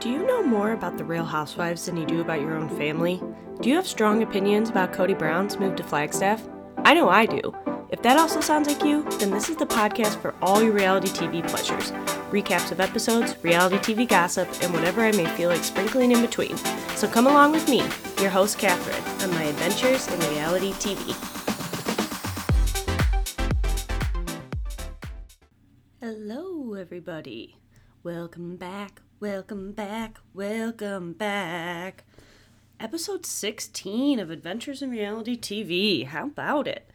Do you know more about the Real Housewives than you do about your own family? Do you have strong opinions about Kody Brown's move to Flagstaff? I know I do. If that also sounds like you, then this is the podcast for all your reality TV pleasures. Recaps of episodes, reality TV gossip, and whatever I may feel like sprinkling in between. So come along with me, your host Catherine, on my adventures in reality TV. Hello, everybody. Welcome back, welcome back, welcome back. Episode 16 of Adventures in Reality TV. How about it?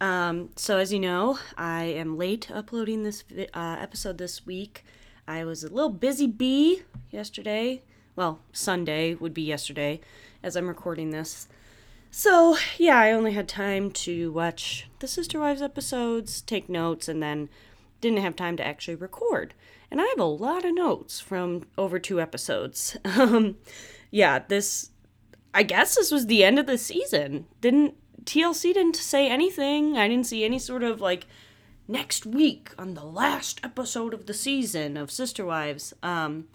Um, so, as you know, I am late uploading this uh, episode this week. I was a little busy bee yesterday. Well, Sunday would be yesterday as I'm recording this. So, yeah, I only had time to watch the Sister Wives episodes, take notes, and then didn't have time to actually record. And I have a lot of notes from over two episodes. Um, yeah, this, I guess this was the end of the season. Didn't, TLC didn't say anything. I didn't see any sort of like next week on the last episode of the season of Sister Wives. Um,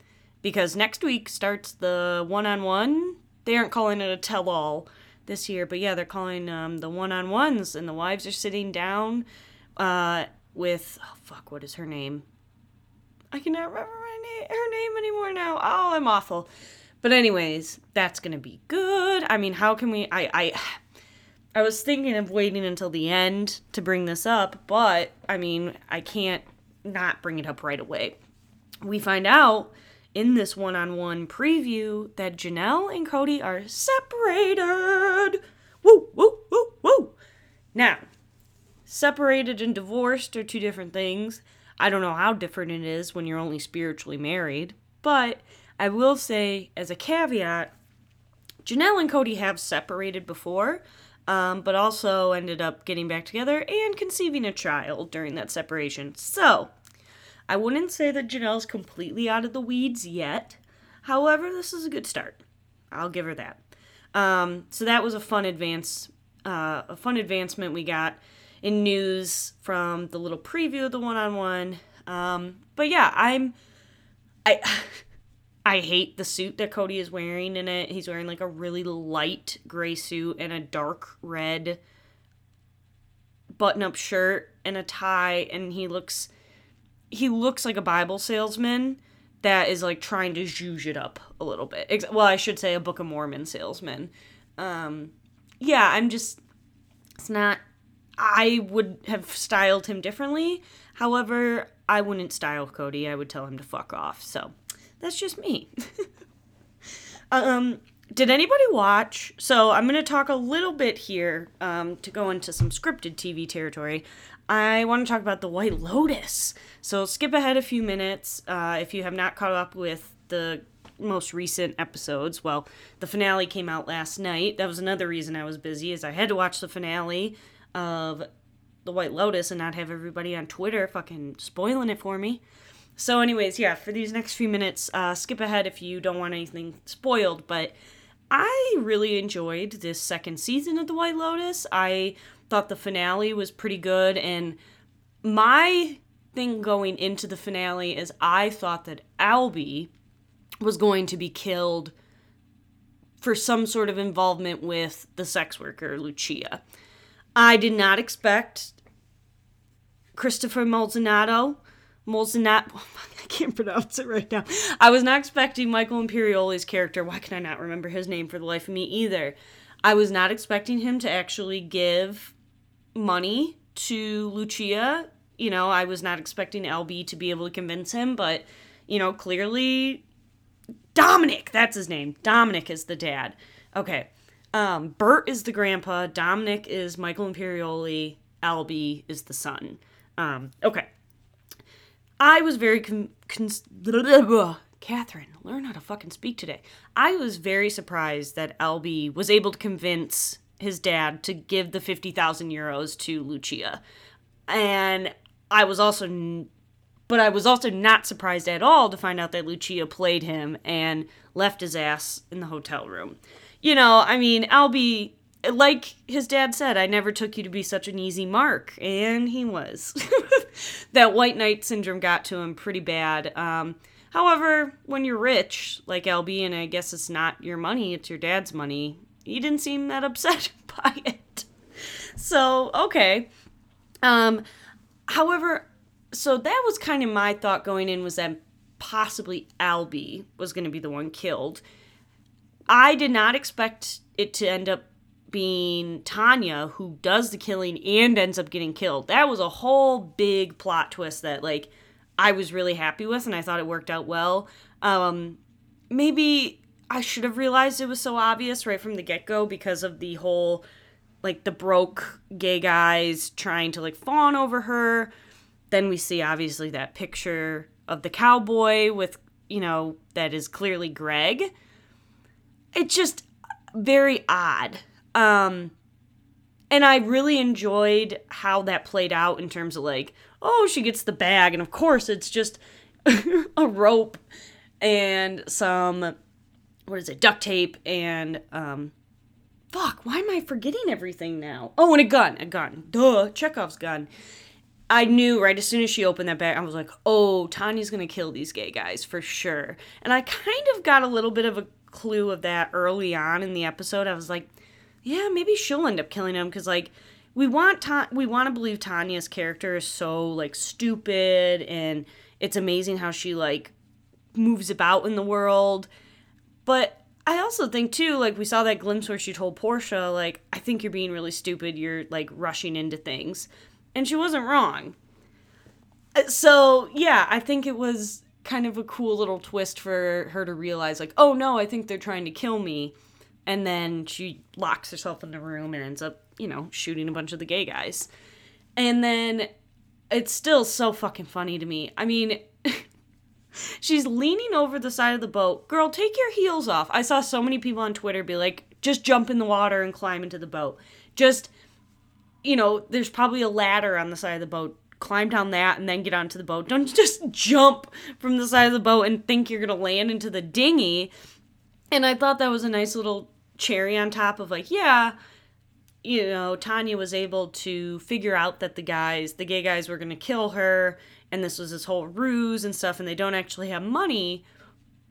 because next week starts the one on one. They aren't calling it a tell all this year, but yeah, they're calling um, the one on ones, and the wives are sitting down uh, with oh fuck, what is her name? I cannot remember name, her name anymore now. Oh, I'm awful. But anyways, that's gonna be good. I mean, how can we? I I I was thinking of waiting until the end to bring this up, but I mean, I can't not bring it up right away. We find out in this one-on-one preview that Janelle and Kody are separated. Woo, woo, woo, woo. Now, separated and divorced are two different things. I don't know how different it is when you're only spiritually married, but I will say, as a caveat, Janelle and Kody have separated before, um, but also ended up getting back together and conceiving a child during that separation. So, I wouldn't say that Janelle's completely out of the weeds yet. However, this is a good start. I'll give her that. Um, so that was a fun advance, uh, a fun advancement we got in news from the little preview of the one-on-one. Um, but yeah, I'm I I hate the suit that Kody is wearing in it. He's wearing like a really light gray suit and a dark red button-up shirt and a tie and he looks he looks like a Bible salesman that is like trying to zhuzh it up a little bit. Well, I should say a Book of Mormon salesman. Um, yeah, I'm just it's not I would have styled him differently. However, I wouldn't style Kody. I would tell him to fuck off. So that's just me. um, did anybody watch? So I'm going to talk a little bit here um, to go into some scripted TV territory. I want to talk about The White Lotus. So skip ahead a few minutes uh, if you have not caught up with the most recent episodes. Well, the finale came out last night. That was another reason I was busy, is I had to watch the finale of The White Lotus and not have everybody on Twitter fucking spoiling it for me. So, anyways, yeah, for these next few minutes, uh, skip ahead if you don't want anything spoiled. But I really enjoyed this second season of The White Lotus. I thought the finale was pretty good. And my thing going into the finale is I thought that Albie was going to be killed for some sort of involvement with the sex worker, Lucia. I did not expect Christopher Molzanato. Molzanato. Oh I can't pronounce it right now. I was not expecting Michael Imperioli's character. Why can I not remember his name for the life of me either? I was not expecting him to actually give money to Lucia. You know, I was not expecting Albie to be able to convince him, but, you know, clearly Dominic, that's his name. Dominic is the dad. Okay. Um, Bert is the grandpa. Dominic is Michael Imperioli. Albie is the son. Um, okay. I was very con- Catherine, learn how to fucking speak today. I was very surprised that Albie was able to convince his dad to give the 50,000 euros to Lucia. And I was also but I was also not surprised at all to find out that Lucia played him and left his ass in the hotel room you know, I mean, Albie, like his dad said, I never took you to be such an easy mark. And he was. that white knight syndrome got to him pretty bad. Um, However, when you're rich, like Albie, and I guess it's not your money, it's your dad's money, he didn't seem that upset by it. So, okay. Um, however, so that was kind of my thought going in was that possibly Albie was going to be the one killed. I did not expect it to end up being Tanya who does the killing and ends up getting killed. That was a whole big plot twist that like I was really happy with and I thought it worked out well. Um maybe I should have realized it was so obvious right from the get-go because of the whole like the broke gay guys trying to like fawn over her. Then we see obviously that picture of the cowboy with, you know, that is clearly Greg. It's just very odd um, and I really enjoyed how that played out in terms of like, oh, she gets the bag, and of course it's just a rope and some what is it, duct tape and um fuck, why am I forgetting everything now? Oh, and a gun, a gun. Duh, Chekhov's gun. I knew right as soon as she opened that bag, I was like, oh, Tanya's gonna kill these gay guys for sure. And I kind of got a little bit of a clue of that early on in the episode. I was like, yeah, maybe she'll end up killing him because like we want Ta- we want to believe Tanya's character is so like stupid and it's amazing how she like moves about in the world. But I also think too, like we saw that glimpse where she told Portia, like, I think you're being really stupid, you're like rushing into things. And she wasn't wrong. Uh, so yeah, I think it was kind of a cool little twist for her to realize, like, oh no, I think they're trying to kill me and then she locks herself in the room and ends up, you know, shooting a bunch of the gay guys. And then it's still so fucking funny to me. I mean, she's leaning over the side of the boat. Girl, take your heels off. I saw so many people on Twitter be like, just jump in the water and climb into the boat. Just, you know, there's probably a ladder on the side of the boat. Climb down that and then get onto the boat. Don't just jump from the side of the boat and think you're going to land into the dinghy and I thought that was a nice little cherry on top of like, yeah, you know, Tanya was able to figure out that the guys, the gay guys were going to kill her and this was this whole ruse and stuff and they don't actually have money.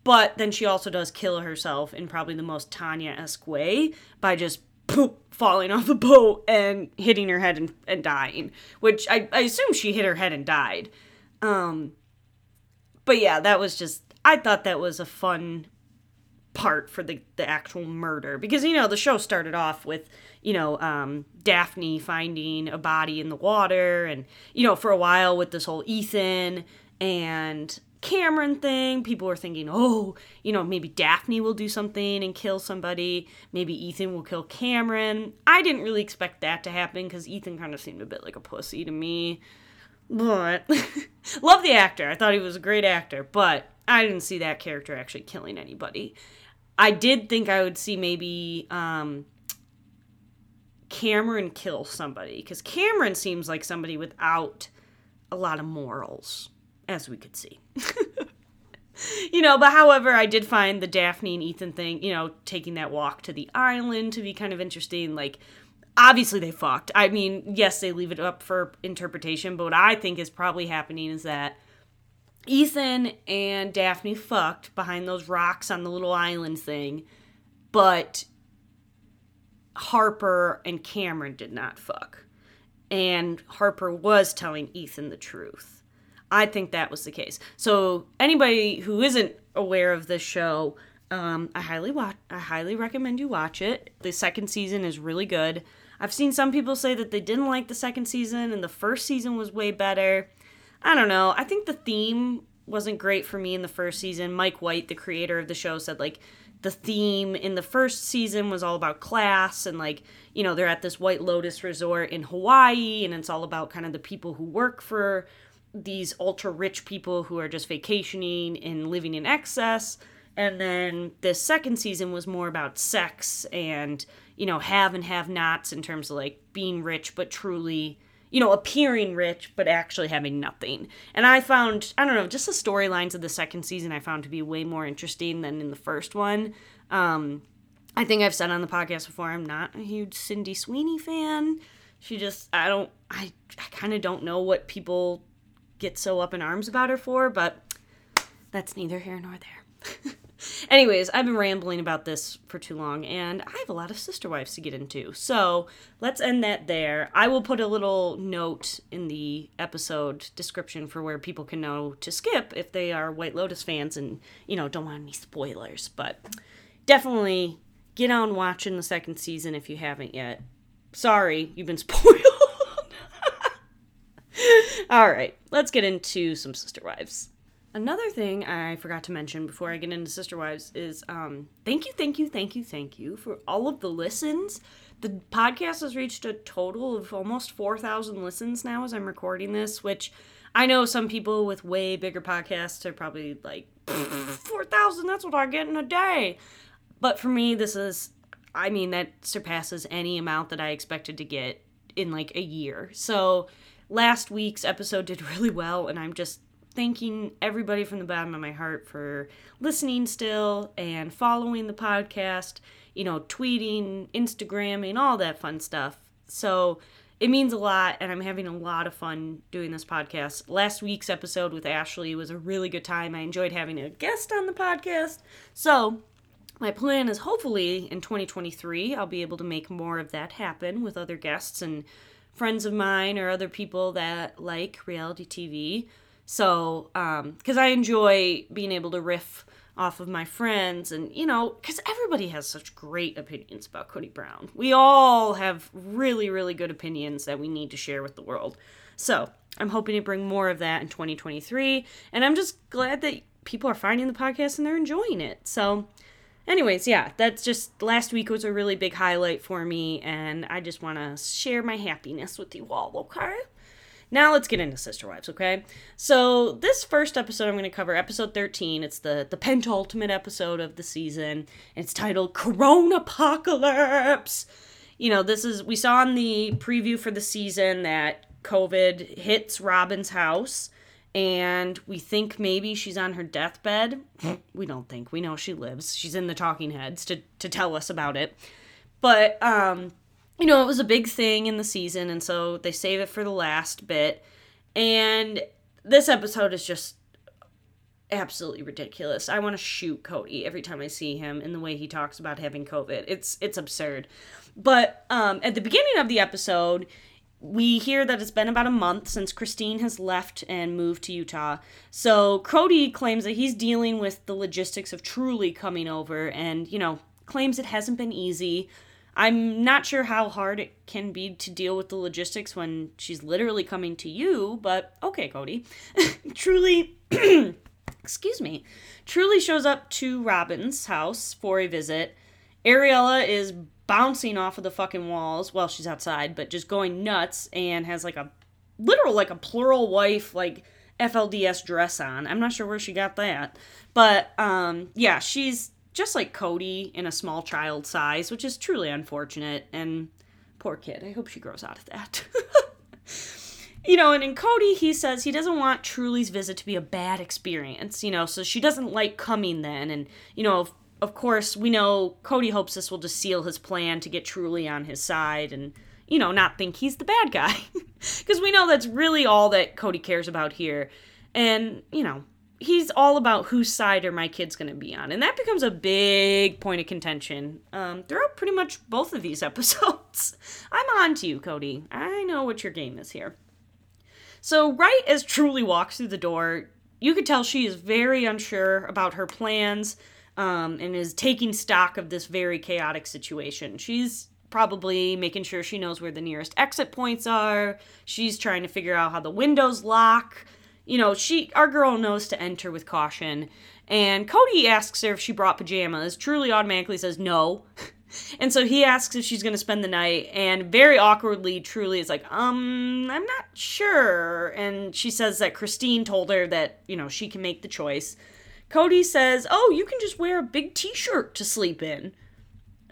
But then she also does kill herself in probably the most Tanya-esque way by just poop, falling off the boat and hitting her head and, and dying, which I, I assume she hit her head and died. Um, but yeah, that was just, I thought that was a fun part for the, the actual murder because you know the show started off with you know um, daphne finding a body in the water and you know for a while with this whole ethan and cameron thing. People were thinking oh you know maybe daphne will do something and kill somebody. Maybe ethan will kill cameron. I didn't really expect that to happen because ethan kind of seemed a bit like a pussy to me. But love the actor. I thought he was a great actor but I didn't see that character actually killing anybody. I did think I would see maybe um, Cameron kill somebody because Cameron seems like somebody without a lot of morals, as we could see. you know, but however, I did find the Daphne and Ethan thing, you know, taking that walk to the island to be kind of interesting. Like, obviously they fucked. I mean, yes, they leave it up for interpretation, but what I think is probably happening is that Ethan and Daphne fucked behind those rocks on the little island thing, but Harper and Cameron did not fuck. And Harper was telling Ethan the truth. I think that was the case. So anybody who isn't aware of this show, um, I highly watch. I highly recommend you watch it. The second season is really good. I've seen some people say that they didn't like the second season and the first season was way better. I don't know. I think the theme wasn't great for me in the first season. Mike White, the creator of the show, said like the theme in the first season was all about class and like, you know, they're at this White Lotus resort in Hawaii and it's all about kind of the people who work for these ultra rich people who are just vacationing and living in excess. And then the second season was more about sex and, you know, have and have nots in terms of like being rich but truly you know, appearing rich but actually having nothing. And I found, I don't know, just the storylines of the second season I found to be way more interesting than in the first one. Um, I think I've said on the podcast before, I'm not a huge Sydney Sweeney fan. She just, I don't, I, I kind of don't know what people get so up in arms about her for, but that's neither here nor there. Anyways, I've been rambling about this for too long, and I have a lot of sister wives to get into. So let's end that there. I will put a little note in the episode description for where people can know to skip if they are White Lotus fans and, you know, don't want any spoilers. But definitely get on watching the second season if you haven't yet. Sorry, you've been spoiled. All right, let's get into some sister wives. Another thing I forgot to mention before I get into Sister Wives is um, thank you, thank you, thank you, thank you for all of the listens. The podcast has reached a total of almost 4,000 listens now as I'm recording this, which I know some people with way bigger podcasts are probably like, 4,000, that's what I get in a day. But for me, this is, I mean, that surpasses any amount that I expected to get in like a year. So last week's episode did really well, and I'm just thanking everybody from the bottom of my heart for listening still and following the podcast, you know, tweeting, Instagramming, all that fun stuff. So it means a lot, and I'm having a lot of fun doing this podcast. Last week's episode with Ashley was a really good time. I enjoyed having a guest on the podcast. So my plan is hopefully in 2023 I'll be able to make more of that happen with other guests and friends of mine or other people that like reality TV. So, because um, I enjoy being able to riff off of my friends, and you know, because everybody has such great opinions about Kody Brown. We all have really, really good opinions that we need to share with the world. So, I'm hoping to bring more of that in 2023, and I'm just glad that people are finding the podcast and they're enjoying it. So, anyways, yeah, that's just last week was a really big highlight for me, and I just want to share my happiness with you all, okay? Now let's get into Sister Wives, okay? So this first episode I'm going to cover episode 13. It's the the penultimate episode of the season. It's titled Corona Apocalypse. You know, this is we saw in the preview for the season that COVID hits Robyn's house and we think maybe she's on her deathbed. we don't think. We know she lives. She's in the talking heads to to tell us about it. But um you know, it was a big thing in the season, and so they save it for the last bit. And this episode is just absolutely ridiculous. I want to shoot Kody every time I see him in the way he talks about having COVID. It's it's absurd. But um, at the beginning of the episode, we hear that it's been about a month since Christine has left and moved to Utah. So Kody claims that he's dealing with the logistics of truly coming over, and you know claims it hasn't been easy. I'm not sure how hard it can be to deal with the logistics when she's literally coming to you, but okay, Kody. Truly, excuse me, Truly shows up to Robyn's house for a visit. Ariella is bouncing off of the fucking walls while she's outside, but just going nuts and has like a literal, like a plural wife, like FLDS dress on. I'm not sure where she got that. But um, yeah, she's just like Kody in a small child size, which is truly unfortunate. And poor kid, I hope she grows out of that. you know, and in Kody, he says he doesn't want Truly's visit to be a bad experience, you know, so she doesn't like coming then. And, you know, of, course, we know Kody hopes this will just seal his plan to get Truly on his side and, you know, not think he's the bad guy. Because we know that's really all that Kody cares about here. And, you know, he's all about whose side are my kids going to be on and that becomes a big point of contention um, throughout pretty much both of these episodes i'm on to you Kody. i know what your game is here so right as truly walks through the door you could tell she is very unsure about her plans um, and is taking stock of this very chaotic situation she's probably making sure she knows where the nearest exit points are she's trying to figure out how the windows lock you know, she our girl knows to enter with caution. And Kody asks her if she brought pajamas. Truly automatically says no. and so he asks if she's going to spend the night and very awkwardly Truly is like, "Um, I'm not sure." And she says that Christine told her that, you know, she can make the choice. Kody says, "Oh, you can just wear a big t-shirt to sleep in."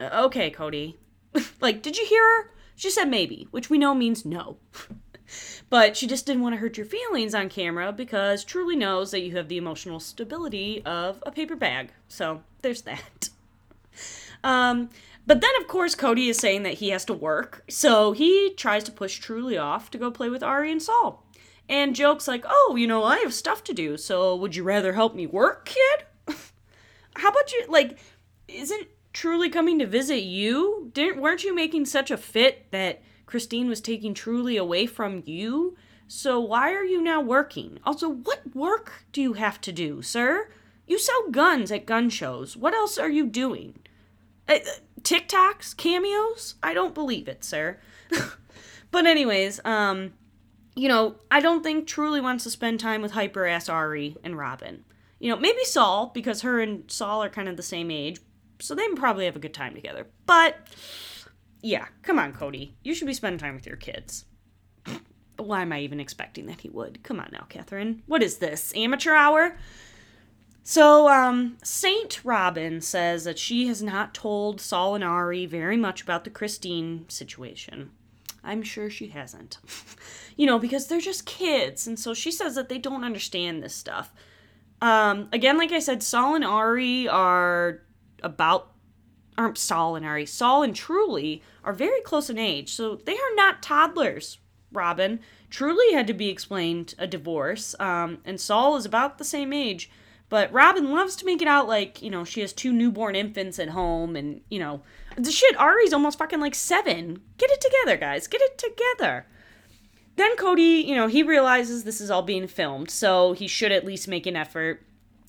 Uh, okay, Kody. like, did you hear her? She said maybe, which we know means no. But she just didn't want to hurt your feelings on camera because Truly knows that you have the emotional stability of a paper bag. So there's that. Um, but then, of course, Kody is saying that he has to work. So he tries to push Truly off to go play with Ari and Sol. And jokes like, "Oh, you know, I have stuff to do, so would you rather help me work, kid?" How about you like isn't Truly coming to visit you? Didn't weren't you making such a fit that Christine was taking Truly away from you? So why are you now working? Also, what work do you have to do, sir? You sell guns at gun shows. What else are you doing? Uh, TikToks, cameos? I don't believe it, sir. but anyways, um, you know, I don't think Truly wants to spend time with hyper ass Ari and Robyn. You know, maybe Sol because her and Sol are kind of the same age, so they probably have a good time together. But yeah, come on, Kody, you should be spending time with your kids. Why am I even expecting that he would? Come on now, Catherine. What is this? Amateur hour? So, um, Saint Robyn says that she has not told Sol and Ari very much about the Christine situation. I'm sure she hasn't. you know, because they're just kids, and so she says that they don't understand this stuff. Um, again, like I said, Sol and Ari are about aren't Sol and Ari. Sol and Truly are very close in age, so they are not toddlers. Robyn Truly had to be explained a divorce, um, and Sol is about the same age. But Robyn loves to make it out like, you know, she has two newborn infants at home and, you know, the shit, Ari's almost fucking like seven. Get it together, guys. Get it together. Then Kody, you know, he realizes this is all being filmed, so he should at least make an effort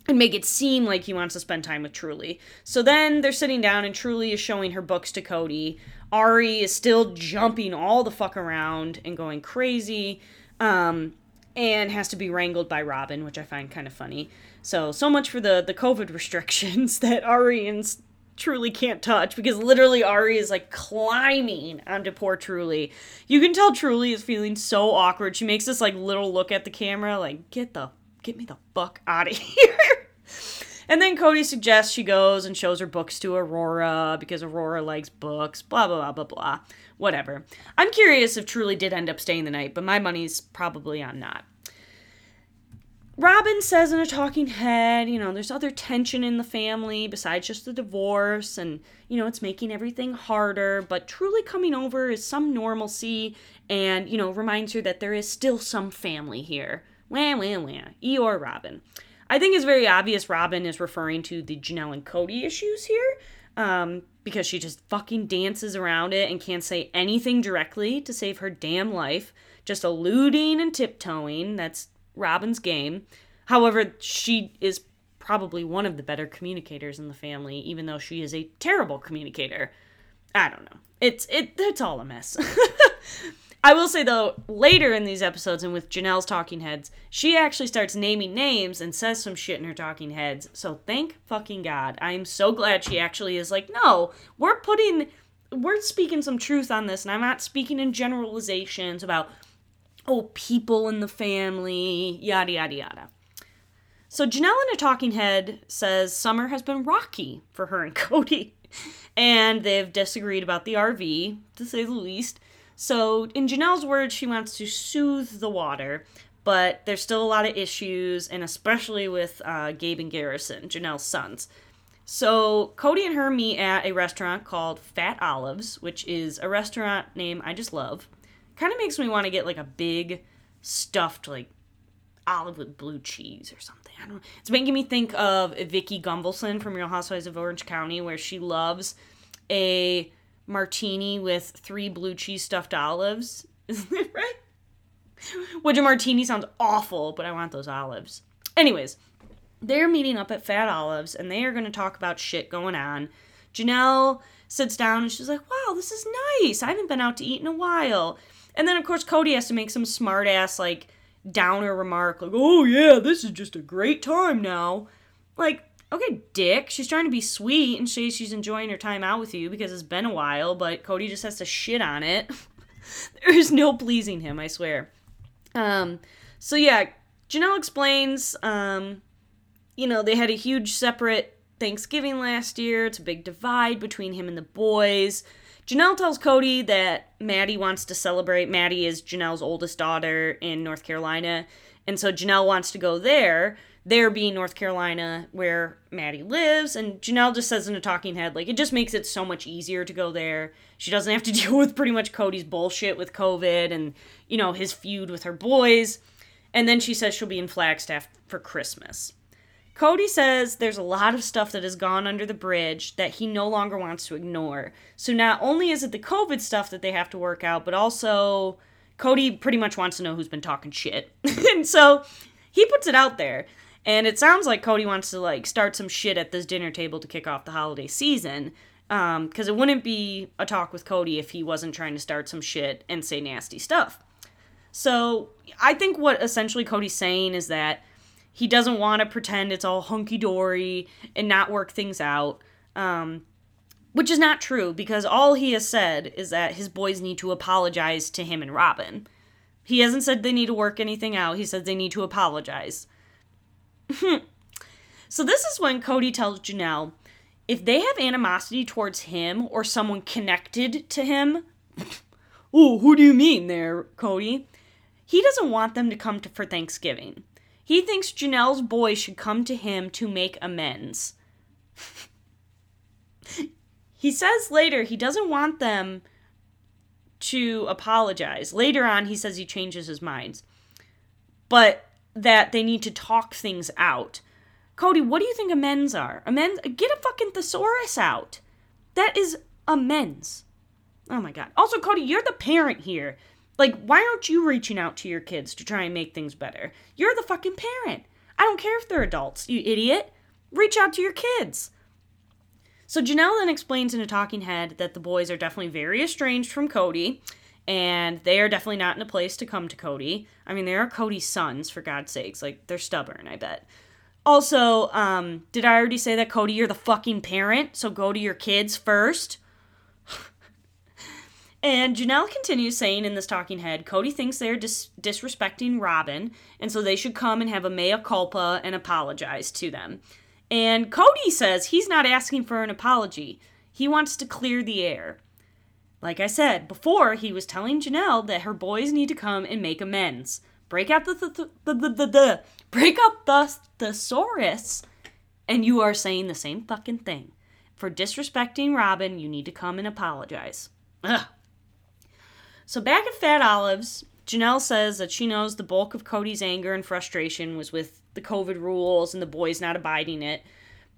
and make it seem like he wants to spend time with Truly. So then they're sitting down and Truly is showing her books to Kody. Ari is still jumping all the fuck around and going crazy. Um, and has to be wrangled by Robyn, which I find kind of funny. So so much for the the COVID restrictions that Ari and Truly can't touch because literally Ari is like climbing onto poor Truly. You can tell Truly is feeling so awkward. She makes this like little look at the camera, like get the get me the fuck out of here. and then Kody suggests she goes and shows her books to Aurora because Aurora likes books. Blah blah blah blah blah. Whatever. I'm curious if Truly did end up staying the night, but my money's probably on not. Robyn says in a talking head, you know, there's other tension in the family besides just the divorce, and, you know, it's making everything harder, but truly coming over is some normalcy and, you know, reminds her that there is still some family here. Wah, wah, wah. Eeyore Robyn. I think it's very obvious Robyn is referring to the Janelle and Kody issues here, um, because she just fucking dances around it and can't say anything directly to save her damn life, just alluding and tiptoeing. That's Robyn's game. However, she is probably one of the better communicators in the family, even though she is a terrible communicator. I don't know. It's it it's all a mess. I will say though, later in these episodes and with Janelle's talking heads, she actually starts naming names and says some shit in her talking heads. So thank fucking God. I am so glad she actually is like, no, we're putting we're speaking some truth on this, and I'm not speaking in generalizations about oh, people in the family, yada, yada, yada. So Janelle in a talking head says summer has been rocky for her and Kody, and they've disagreed about the RV, to say the least. So, in Janelle's words, she wants to soothe the water, but there's still a lot of issues, and especially with uh, Gabe and Garrison, Janelle's sons. So, Kody and her meet at a restaurant called Fat Olives, which is a restaurant name I just love kind of makes me want to get like a big stuffed like olive with blue cheese or something. I don't know. It's making me think of Vicki Gunvalson from Real Housewives of Orange County, where she loves a martini with three blue cheese stuffed olives. Isn't that right? Which a martini sounds awful, but I want those olives. Anyways, they're meeting up at Fat Olives and they are going to talk about shit going on. Janelle sits down and she's like, wow, this is nice. I haven't been out to eat in a while. And then of course Kody has to make some smart ass like downer remark like, "Oh yeah, this is just a great time now." Like, okay, dick, she's trying to be sweet and say she's enjoying her time out with you because it's been a while, but Kody just has to shit on it. There's no pleasing him, I swear. Um so yeah, Janelle explains um you know, they had a huge separate Thanksgiving last year. It's a big divide between him and the boys. Janelle tells Kody that Maddie wants to celebrate. Maddie is Janelle's oldest daughter in North Carolina. And so Janelle wants to go there, there being North Carolina where Maddie lives. And Janelle just says in a talking head, like, it just makes it so much easier to go there. She doesn't have to deal with pretty much Kody's bullshit with COVID and, you know, his feud with her boys. And then she says she'll be in Flagstaff for Christmas. Kody says there's a lot of stuff that has gone under the bridge that he no longer wants to ignore. So not only is it the COVID stuff that they have to work out, but also Kody pretty much wants to know who's been talking shit. and so he puts it out there. And it sounds like Kody wants to like start some shit at this dinner table to kick off the holiday season. Um, because it wouldn't be a talk with Kody if he wasn't trying to start some shit and say nasty stuff. So I think what essentially Kody's saying is that he doesn't want to pretend it's all hunky dory and not work things out. Um, which is not true because all he has said is that his boys need to apologize to him and Robyn. He hasn't said they need to work anything out. He said they need to apologize. so this is when Kody tells Janelle if they have animosity towards him or someone connected to him. oh, who do you mean there, Kody? He doesn't want them to come to for Thanksgiving. He thinks Janelle's boy should come to him to make amends. he says later he doesn't want them to apologize. Later on, he says he changes his mind. But that they need to talk things out. Kody, what do you think amends are? Amends? Get a fucking thesaurus out. That is amends. Oh my god. Also, Kody, you're the parent here. Like, why aren't you reaching out to your kids to try and make things better? You're the fucking parent. I don't care if they're adults, you idiot. Reach out to your kids. So Janelle then explains in a talking head that the boys are definitely very estranged from Kody, and they are definitely not in a place to come to Kody. I mean, they are Kody's sons, for God's sakes. Like, they're stubborn, I bet. Also, um, did I already say that Kody, you're the fucking parent? So go to your kids first. And Janelle continues saying in this talking head, Kody thinks they're dis- disrespecting Robyn, and so they should come and have a mea culpa and apologize to them. And Kody says he's not asking for an apology, he wants to clear the air. Like I said before, he was telling Janelle that her boys need to come and make amends. Break out the the the the, the, the break up the thesaurus, and you are saying the same fucking thing. For disrespecting Robyn, you need to come and apologize. Ugh. So back at Fat Olives, Janelle says that she knows the bulk of Kody's anger and frustration was with the COVID rules and the boys not abiding it.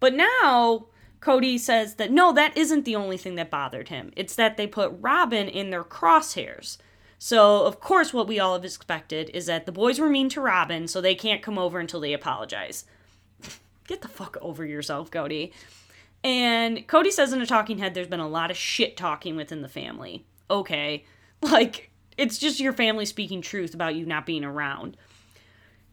But now Kody says that no, that isn't the only thing that bothered him. It's that they put Robyn in their crosshairs. So, of course, what we all have expected is that the boys were mean to Robyn, so they can't come over until they apologize. Get the fuck over yourself, Kody. And Kody says in a talking head there's been a lot of shit talking within the family. Okay. Like, it's just your family speaking truth about you not being around.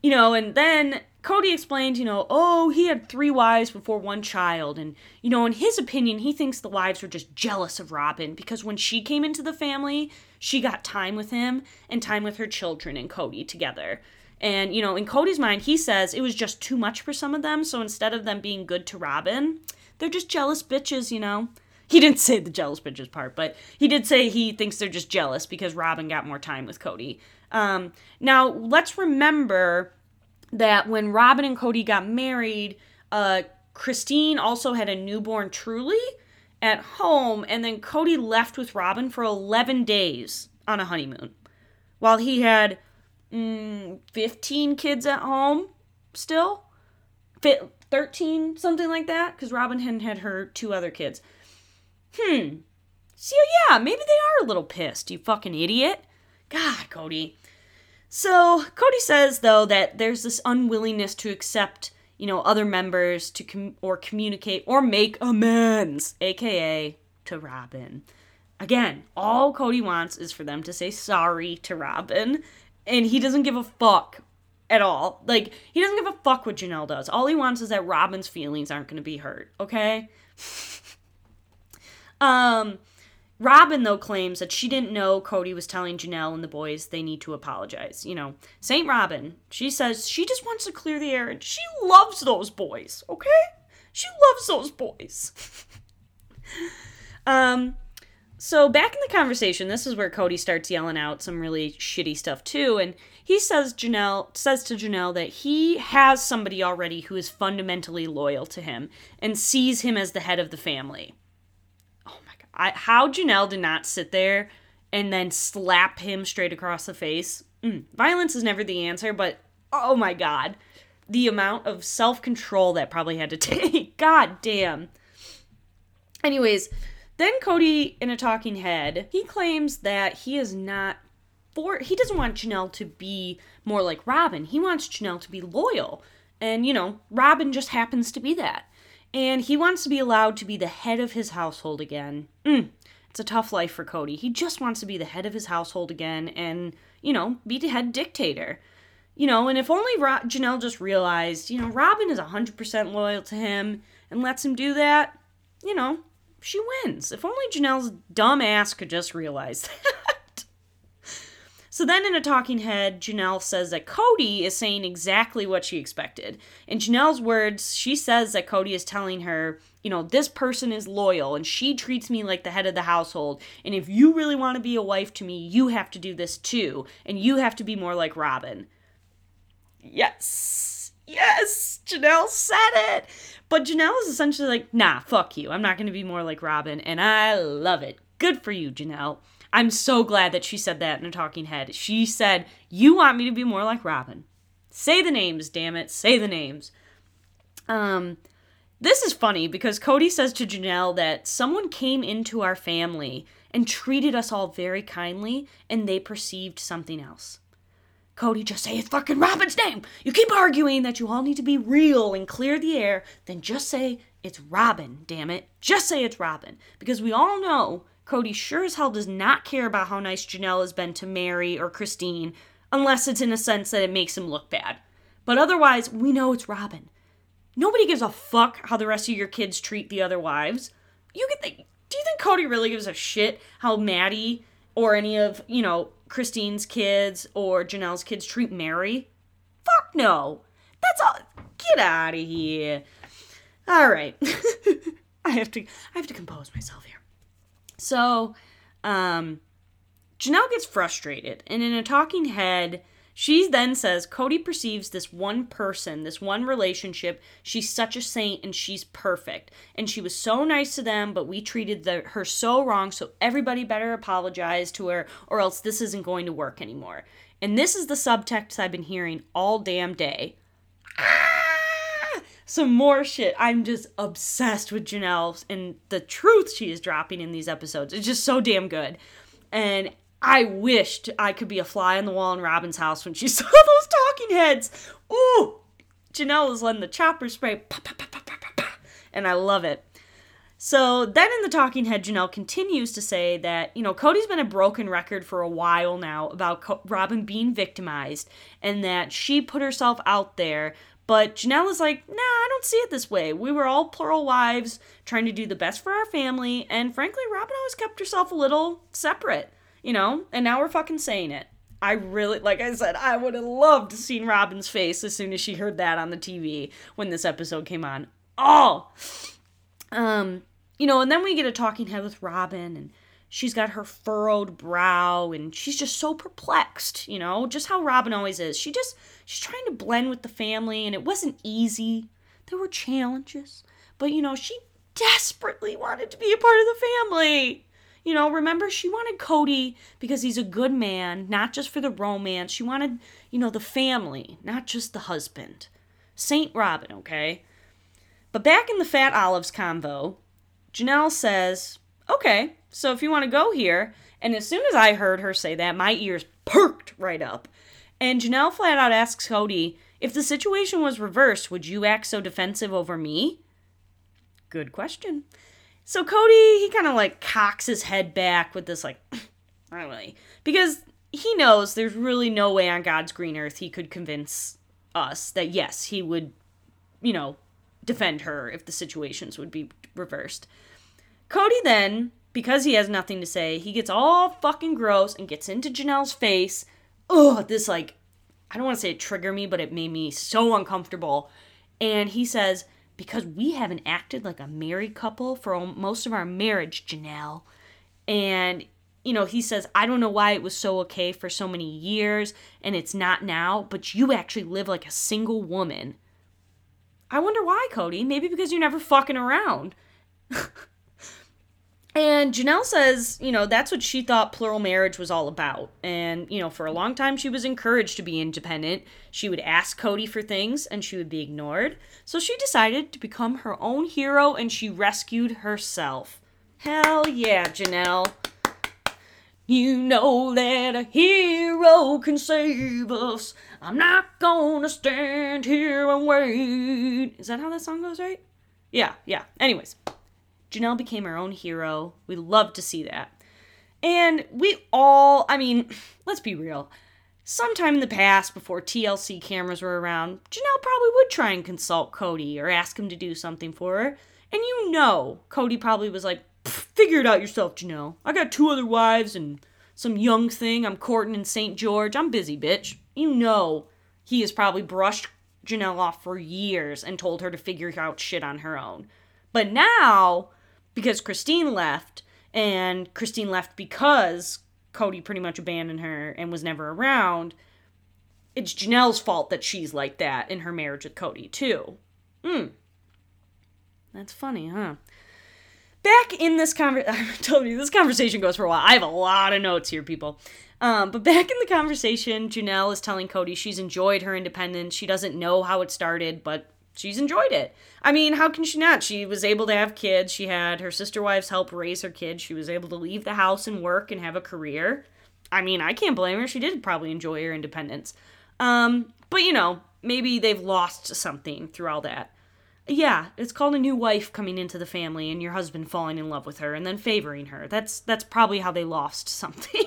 You know, and then Kody explained, you know, oh, he had three wives before one child. And, you know, in his opinion, he thinks the wives were just jealous of Robyn because when she came into the family, she got time with him and time with her children and Kody together. And, you know, in Kody's mind, he says it was just too much for some of them. So instead of them being good to Robyn, they're just jealous bitches, you know? He didn't say the jealous bitches part, but he did say he thinks they're just jealous because Robyn got more time with Kody. Um, now, let's remember that when Robyn and Kody got married, uh, Christine also had a newborn Truly at home, and then Kody left with Robyn for 11 days on a honeymoon while he had mm, 15 kids at home still. 13, something like that, because Robyn hadn't had her two other kids. Hmm. So yeah, maybe they are a little pissed, you fucking idiot. God, Kody. So Kody says though that there's this unwillingness to accept, you know, other members to com- or communicate or make amends, aka to Robyn. Again, all Kody wants is for them to say sorry to Robyn, and he doesn't give a fuck at all. Like he doesn't give a fuck what Janelle does. All he wants is that Robyn's feelings aren't going to be hurt, okay? Um, Robyn, though, claims that she didn't know Kody was telling Janelle and the boys they need to apologize. You know, St. Robyn, she says she just wants to clear the air and she loves those boys, okay? She loves those boys. um, so back in the conversation, this is where Kody starts yelling out some really shitty stuff too, and he says Janelle says to Janelle that he has somebody already who is fundamentally loyal to him and sees him as the head of the family. I, how Janelle did not sit there and then slap him straight across the face. Mm, violence is never the answer, but oh my god. The amount of self control that probably had to take. God damn. Anyways, then Kody, in a talking head, he claims that he is not for, he doesn't want Janelle to be more like Robyn. He wants Janelle to be loyal. And, you know, Robyn just happens to be that. And he wants to be allowed to be the head of his household again. Mm, it's a tough life for Kody. He just wants to be the head of his household again and, you know, be the head dictator. You know, and if only Ro- Janelle just realized, you know, Robyn is 100% loyal to him and lets him do that, you know, she wins. If only Janelle's dumb ass could just realize that. So then in a talking head, Janelle says that Kody is saying exactly what she expected. In Janelle's words, she says that Kody is telling her, you know, this person is loyal and she treats me like the head of the household. And if you really want to be a wife to me, you have to do this too. And you have to be more like Robyn. Yes. Yes. Janelle said it. But Janelle is essentially like, nah, fuck you. I'm not going to be more like Robyn. And I love it. Good for you, Janelle. I'm so glad that she said that in a talking head. She said, You want me to be more like Robyn. Say the names, damn it. Say the names. Um, this is funny because Kody says to Janelle that someone came into our family and treated us all very kindly and they perceived something else. Kody, just say it's fucking Robyn's name. You keep arguing that you all need to be real and clear the air, then just say it's Robyn, damn it. Just say it's Robyn. Because we all know Kody sure as hell does not care about how nice Janelle has been to Mary or Christine, unless it's in a sense that it makes him look bad. But otherwise, we know it's Robyn. Nobody gives a fuck how the rest of your kids treat the other wives. You could think, do you think Kody really gives a shit how Maddie or any of, you know, Christine's kids or Janelle's kids treat Mary? Fuck no. That's all. Get out of here. All right. I have to I have to compose myself here. So, um Janelle gets frustrated and in a talking head she then says Kody perceives this one person, this one relationship. She's such a saint and she's perfect. And she was so nice to them, but we treated the, her so wrong, so everybody better apologize to her, or else this isn't going to work anymore. And this is the subtext I've been hearing all damn day. Some more shit. I'm just obsessed with Janelle and the truth she is dropping in these episodes. It's just so damn good. And I wished I could be a fly on the wall in Robyn's house when she saw those talking heads. Ooh, Janelle was letting the chopper spray, and I love it. So then in the talking head, Janelle continues to say that, you know, Kody's been a broken record for a while now about Co- Robyn being victimized and that she put herself out there. But Janelle is like, nah, I don't see it this way. We were all plural wives trying to do the best for our family. And frankly, Robyn always kept herself a little separate you know? And now we're fucking saying it. I really, like I said, I would have loved to seen Robyn's face as soon as she heard that on the TV when this episode came on. Oh, um, you know, and then we get a talking head with Robyn, and she's got her furrowed brow, and she's just so perplexed, you know, just how Robyn always is. She just she's trying to blend with the family, and it wasn't easy. There were challenges, but you know, she desperately wanted to be a part of the family. You know, remember, she wanted Kody because he's a good man, not just for the romance. She wanted, you know, the family, not just the husband. Saint Robyn, okay? But back in the Fat Olives convo, Janelle says, okay, so if you want to go here, and as soon as I heard her say that, my ears perked right up. And Janelle flat out asks Kody, if the situation was reversed, would you act so defensive over me? Good question. So Kody, he kind of like cocks his head back with this like, I don't really, because he knows there's really no way on God's green earth he could convince us that yes, he would, you know, defend her if the situations would be reversed. Kody then, because he has nothing to say, he gets all fucking gross and gets into Janelle's face. Ugh, this like, I don't want to say it triggered me, but it made me so uncomfortable. And he says, because we haven't acted like a married couple for most of our marriage, Janelle. And, you know, he says, I don't know why it was so okay for so many years and it's not now, but you actually live like a single woman. I wonder why, Kody. Maybe because you're never fucking around. And Janelle says, you know, that's what she thought plural marriage was all about. And, you know, for a long time she was encouraged to be independent. She would ask Kody for things and she would be ignored. So she decided to become her own hero and she rescued herself. Hell yeah, Janelle. You know that a hero can save us. I'm not gonna stand here and wait. Is that how that song goes, right? Yeah, yeah. Anyways, Janelle became her own hero. We love to see that. And we all, I mean, let's be real. Sometime in the past, before TLC cameras were around, Janelle probably would try and consult Kody or ask him to do something for her. And you know, Kody probably was like, figure it out yourself, Janelle. I got two other wives and some young thing I'm courting in St. George. I'm busy, bitch. You know, he has probably brushed Janelle off for years and told her to figure out shit on her own. But now, because Christine left, and Christine left because Kody pretty much abandoned her and was never around, it's Janelle's fault that she's like that in her marriage with Kody, too. Hmm. That's funny, huh? back in this conversation, I told you this conversation goes for a while. I have a lot of notes here, people. Um, but back in the conversation, Janelle is telling Kody she's enjoyed her independence. She doesn't know how it started, but she's enjoyed it. I mean, how can she not? She was able to have kids. She had her sister wives help raise her kids. She was able to leave the house and work and have a career. I mean, I can't blame her. She did probably enjoy her independence. Um, but you know, maybe they've lost something through all that. Yeah, it's called a new wife coming into the family and your husband falling in love with her and then favoring her. That's that's probably how they lost something.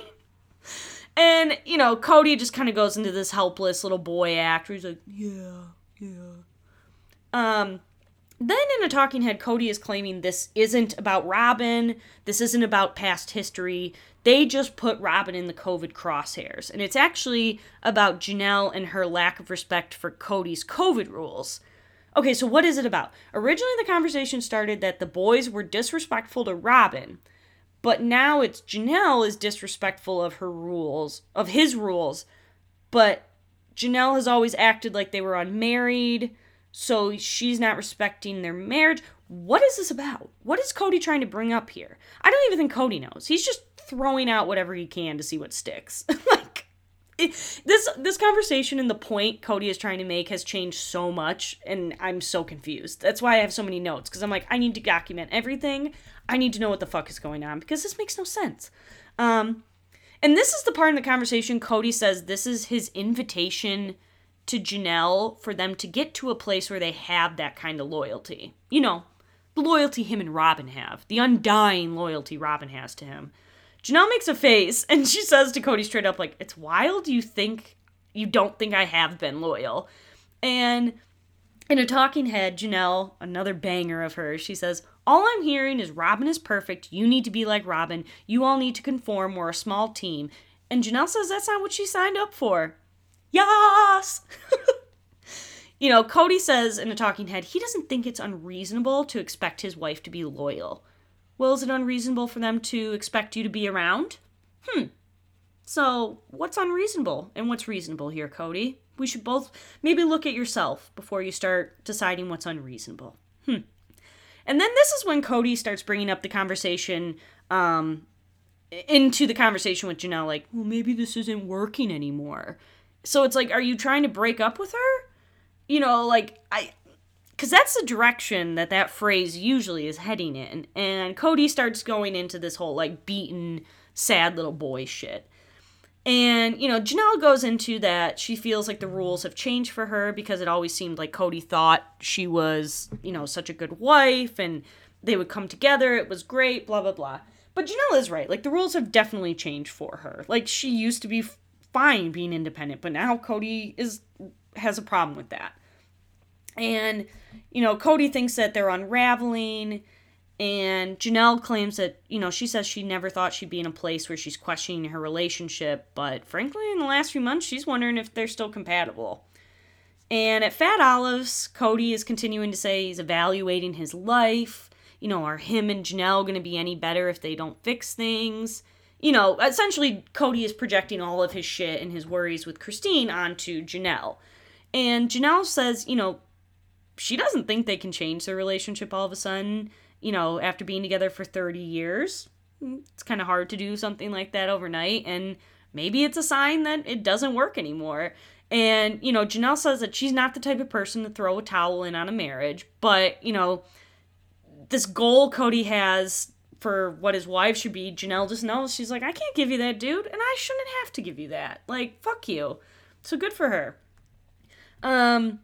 and, you know, Kody just kind of goes into this helpless little boy act where he's like, "Yeah, yeah." Um then in a talking head Kody is claiming this isn't about Robyn, this isn't about past history. They just put Robyn in the COVID crosshairs. And it's actually about Janelle and her lack of respect for Kody's COVID rules. Okay, so what is it about? Originally, the conversation started that the boys were disrespectful to Robyn, but now it's Janelle is disrespectful of her rules, of his rules, but Janelle has always acted like they were unmarried, so she's not respecting their marriage. What is this about? What is Kody trying to bring up here? I don't even think Kody knows. He's just throwing out whatever he can to see what sticks. like, this this conversation and the point Kody is trying to make has changed so much, and I'm so confused. That's why I have so many notes because I'm like, I need to document everything. I need to know what the fuck is going on because this makes no sense. Um, and this is the part in the conversation Kody says this is his invitation to Janelle for them to get to a place where they have that kind of loyalty. You know, the loyalty him and Robyn have, the undying loyalty Robyn has to him. Janelle makes a face and she says to Kody straight up, like, it's wild you think you don't think I have been loyal. And in a talking head, Janelle, another banger of hers, she says, All I'm hearing is Robyn is perfect. You need to be like Robyn. You all need to conform. We're a small team. And Janelle says that's not what she signed up for. Yas! you know, Kody says in a talking head, he doesn't think it's unreasonable to expect his wife to be loyal. Well, is it unreasonable for them to expect you to be around? Hmm. So, what's unreasonable and what's reasonable here, Kody? We should both maybe look at yourself before you start deciding what's unreasonable. Hmm. And then this is when Kody starts bringing up the conversation um, into the conversation with Janelle, like, well, maybe this isn't working anymore. So it's like, are you trying to break up with her? You know, like, I, because that's the direction that that phrase usually is heading in. And Kody starts going into this whole like beaten, sad little boy shit. And, you know, Janelle goes into that she feels like the rules have changed for her because it always seemed like Kody thought she was, you know, such a good wife and they would come together. It was great, blah, blah, blah. But Janelle is right. Like, the rules have definitely changed for her. Like, she used to be fine being independent, but now Kody is has a problem with that. And, you know, Kody thinks that they're unraveling. And Janelle claims that, you know, she says she never thought she'd be in a place where she's questioning her relationship. But frankly, in the last few months, she's wondering if they're still compatible. And at Fat Olives, Kody is continuing to say he's evaluating his life. You know, are him and Janelle going to be any better if they don't fix things? You know, essentially, Kody is projecting all of his shit and his worries with Christine onto Janelle. And Janelle says, you know, she doesn't think they can change their relationship all of a sudden. you know, after being together for 30 years, it's kind of hard to do something like that overnight. And maybe it's a sign that it doesn't work anymore. And, you know, Janelle says that she's not the type of person to throw a towel in on a marriage, but, you know, this goal Kody has for what his wife should be, Janelle just knows she's like, I can't give you that, dude, and I shouldn't have to give you that. Like, fuck you. So good for her. Um,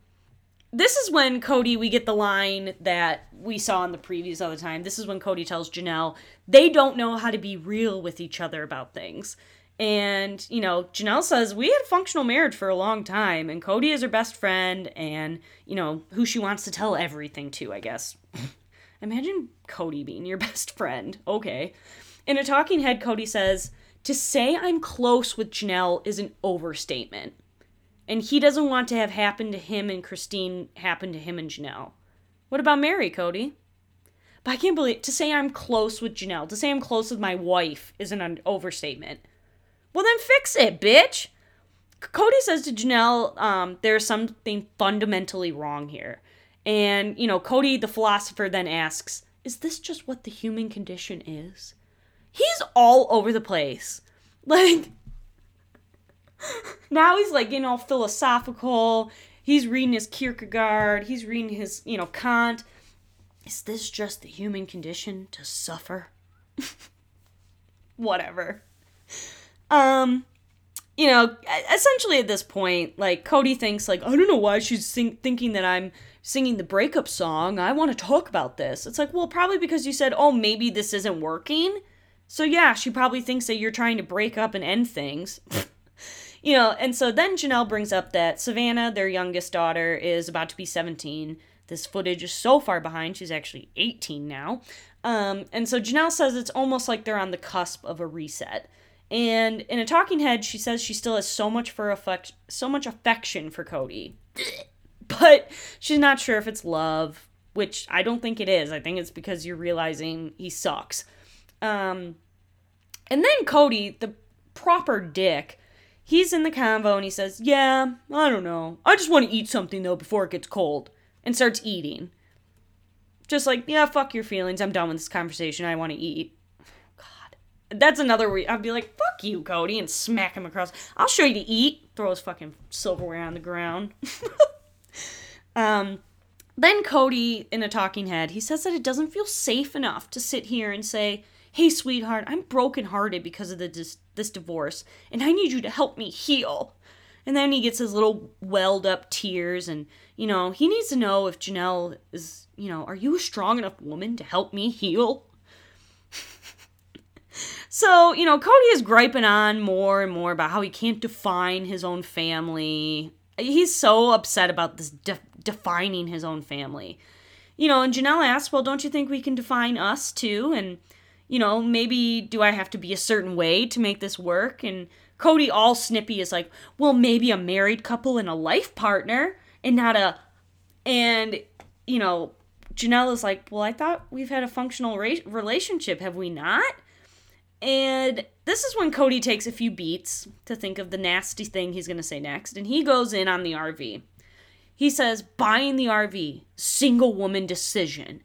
this is when Kody we get the line that we saw in the previous other time. This is when Kody tells Janelle they don't know how to be real with each other about things. And, you know, Janelle says, We had a functional marriage for a long time, and Kody is her best friend, and, you know, who she wants to tell everything to, I guess. Imagine Kody being your best friend. Okay. In a talking head, Kody says, To say I'm close with Janelle is an overstatement. And he doesn't want to have happened to him and Christine happen to him and Janelle. What about Mary, Kody? But I can't believe to say I'm close with Janelle, to say I'm close with my wife is an overstatement. Well, then fix it, bitch. Kody says to Janelle, um, there's something fundamentally wrong here. And, you know, Kody, the philosopher, then asks, Is this just what the human condition is? He's all over the place. Like, now he's like, you know, philosophical. He's reading his Kierkegaard. He's reading his, you know, Kant. Is this just the human condition to suffer? Whatever. Um, you know, essentially at this point, like Kody thinks like I don't know why she's sing- thinking that I'm singing the breakup song. I want to talk about this. It's like, well, probably because you said, "Oh, maybe this isn't working." So yeah, she probably thinks that you're trying to break up and end things. you know, and so then Janelle brings up that Savannah, their youngest daughter, is about to be 17. This footage is so far behind. She's actually 18 now. Um, and so Janelle says it's almost like they're on the cusp of a reset. And in a talking head, she says she still has so much for affect, so much affection for Kody but she's not sure if it's love, which I don't think it is. I think it's because you're realizing he sucks. Um, and then Kody, the proper dick, he's in the convo and he says, Yeah, I don't know. I just want to eat something though before it gets cold. And starts eating. Just like, yeah, fuck your feelings. I'm done with this conversation. I want to eat. God. That's another where I'd be like, fuck you, Kody, and smack him across. I'll show you to eat. Throw his fucking silverware on the ground. Um, then Kody, in a talking head, he says that it doesn't feel safe enough to sit here and say, "Hey, sweetheart, I'm brokenhearted because of the dis- this divorce, and I need you to help me heal." And then he gets his little welled up tears, and you know he needs to know if Janelle is, you know, are you a strong enough woman to help me heal? so you know Kody is griping on more and more about how he can't define his own family. He's so upset about this de- defining his own family. You know, and Janelle asks, well, don't you think we can define us too? And, you know, maybe do I have to be a certain way to make this work? And Kody, all snippy, is like, well, maybe a married couple and a life partner and not a. And, you know, Janelle is like, well, I thought we've had a functional ra- relationship, have we not? And this is when Kody takes a few beats to think of the nasty thing he's going to say next, and he goes in on the RV. He says, buying the RV, single woman decision.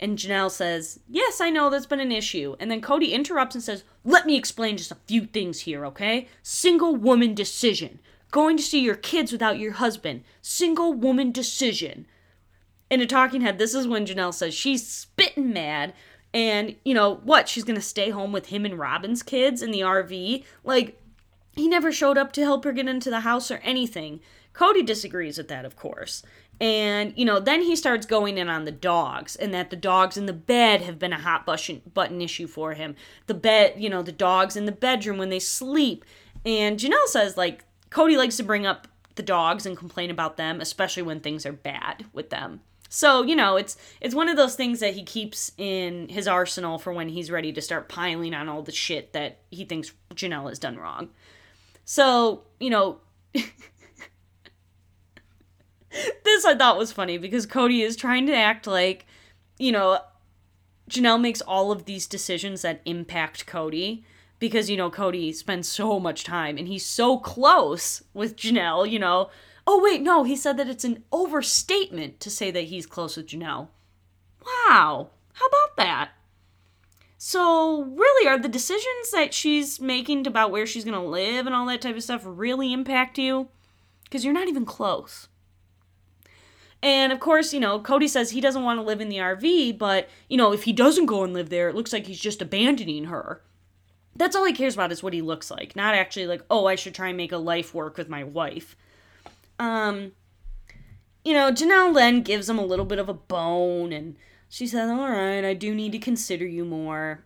And Janelle says, Yes, I know that's been an issue. And then Kody interrupts and says, Let me explain just a few things here, okay? Single woman decision. Going to see your kids without your husband. Single woman decision. In a talking head, this is when Janelle says she's spitting mad. And, you know, what? She's going to stay home with him and Robyn's kids in the RV? Like, he never showed up to help her get into the house or anything. Kody disagrees with that, of course. And, you know, then he starts going in on the dogs and that the dogs in the bed have been a hot button issue for him. The bed, you know, the dogs in the bedroom when they sleep. And Janelle says, like, Kody likes to bring up the dogs and complain about them, especially when things are bad with them. So, you know, it's it's one of those things that he keeps in his arsenal for when he's ready to start piling on all the shit that he thinks Janelle has done wrong. So, you know, this I thought was funny because Kody is trying to act like, you know, Janelle makes all of these decisions that impact Kody because, you know, Kody spends so much time and he's so close with Janelle, you know. Oh, wait, no, he said that it's an overstatement to say that he's close with Janelle. Wow. How about that? So, really, are the decisions that she's making about where she's going to live and all that type of stuff really impact you? Because you're not even close. And of course, you know, Kody says he doesn't want to live in the RV, but, you know, if he doesn't go and live there, it looks like he's just abandoning her. That's all he cares about is what he looks like, not actually like, oh, I should try and make a life work with my wife. Um, you know, Janelle then gives him a little bit of a bone and she says, all right, I do need to consider you more.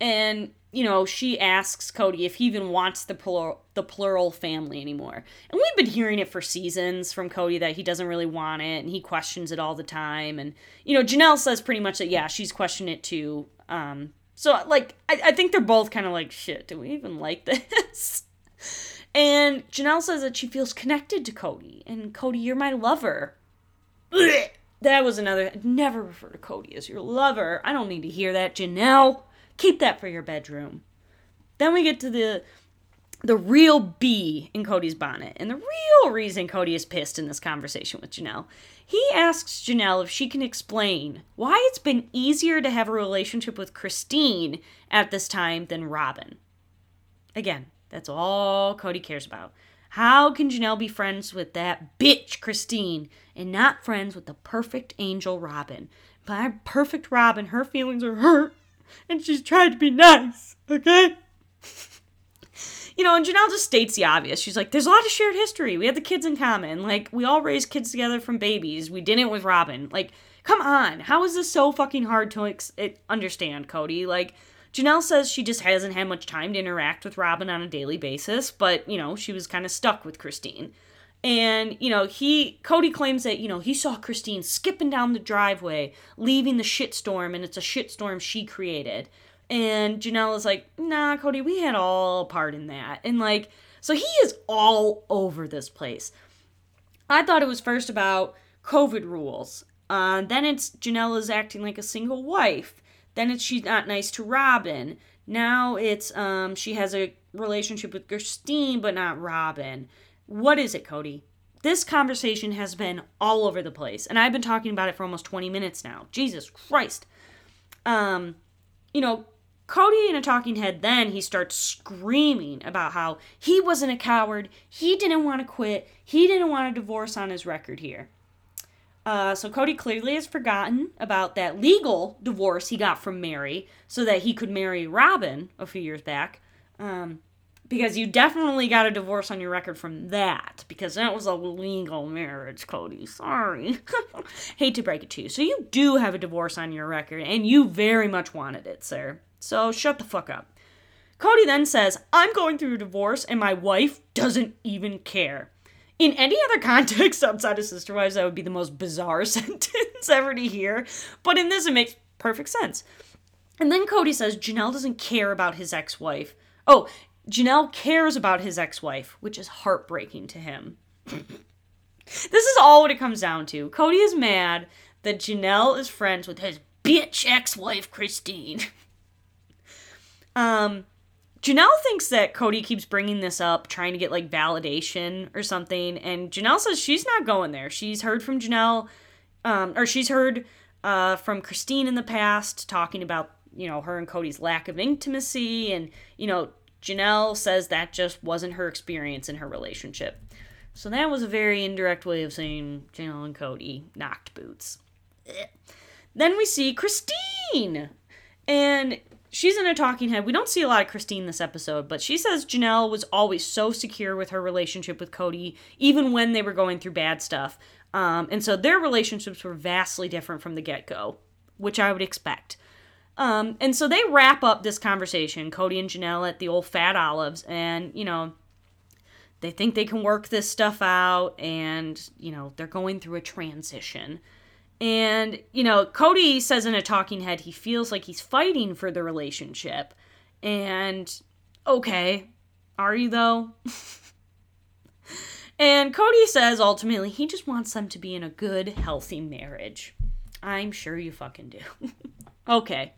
And you know, she asks Kody if he even wants the plural, the plural family anymore. And we've been hearing it for seasons from Kody that he doesn't really want it and he questions it all the time. And, you know, Janelle says pretty much that, yeah, she's questioned it too. Um, so, like, I, I think they're both kind of like, shit, do we even like this? and Janelle says that she feels connected to Kody. And Kody, you're my lover. That was another, never refer to Kody as your lover. I don't need to hear that, Janelle. Keep that for your bedroom. Then we get to the the real bee in Kody's bonnet. And the real reason Kody is pissed in this conversation with Janelle. He asks Janelle if she can explain why it's been easier to have a relationship with Christine at this time than Robyn. Again, that's all Kody cares about. How can Janelle be friends with that bitch Christine and not friends with the perfect angel Robyn? By perfect Robyn, her feelings are hurt and she's trying to be nice, okay? you know, and Janelle just states the obvious. She's like, there's a lot of shared history. We have the kids in common. Like, we all raised kids together from babies. We did it with Robyn. Like, come on. How is this so fucking hard to ex- understand, Kody? Like, Janelle says she just hasn't had much time to interact with Robyn on a daily basis, but, you know, she was kind of stuck with Christine. And, you know, he, Kody claims that, you know, he saw Christine skipping down the driveway, leaving the shitstorm, and it's a shitstorm she created. And Janelle is like, nah, Kody, we had all part in that. And, like, so he is all over this place. I thought it was first about COVID rules. Uh, then it's Janelle is acting like a single wife. Then it's she's not nice to Robyn. Now it's um, she has a relationship with Christine, but not Robyn. What is it, Kody? This conversation has been all over the place, and I've been talking about it for almost 20 minutes now. Jesus Christ. Um, you know, Kody in a talking head, then he starts screaming about how he wasn't a coward, he didn't want to quit, he didn't want a divorce on his record here. Uh, so Kody clearly has forgotten about that legal divorce he got from Mary so that he could marry Robyn a few years back. Um, because you definitely got a divorce on your record from that because that was a legal marriage kody. Sorry. Hate to break it to you. So you do have a divorce on your record and you very much wanted it sir. So shut the fuck up. Kody then says i'm going through a divorce and my wife doesn't even care in any other context outside of sister wives that would be the most bizarre sentence ever to hear but in this it makes perfect sense and then kody says janelle doesn't care about his ex-wife Oh, Janelle cares about his ex wife, which is heartbreaking to him. this is all what it comes down to. Kody is mad that Janelle is friends with his bitch ex wife, Christine. um, Janelle thinks that Kody keeps bringing this up, trying to get like validation or something, and Janelle says she's not going there. She's heard from Janelle, um, or she's heard uh, from Christine in the past talking about you know her and Kody's lack of intimacy, and you know Janelle says that just wasn't her experience in her relationship. So that was a very indirect way of saying Janelle and Kody knocked boots. Then we see Christine. And she's in a talking head. We don't see a lot of Christine this episode, but she says Janelle was always so secure with her relationship with Kody, even when they were going through bad stuff. Um, and so their relationships were vastly different from the get go, which I would expect. Um, and so they wrap up this conversation, Kody and Janelle at the old Fat Olives, and you know, they think they can work this stuff out, and you know, they're going through a transition. And you know, Kody says in a talking head he feels like he's fighting for the relationship. And okay, are you though? and Kody says ultimately he just wants them to be in a good, healthy marriage. I'm sure you fucking do. okay.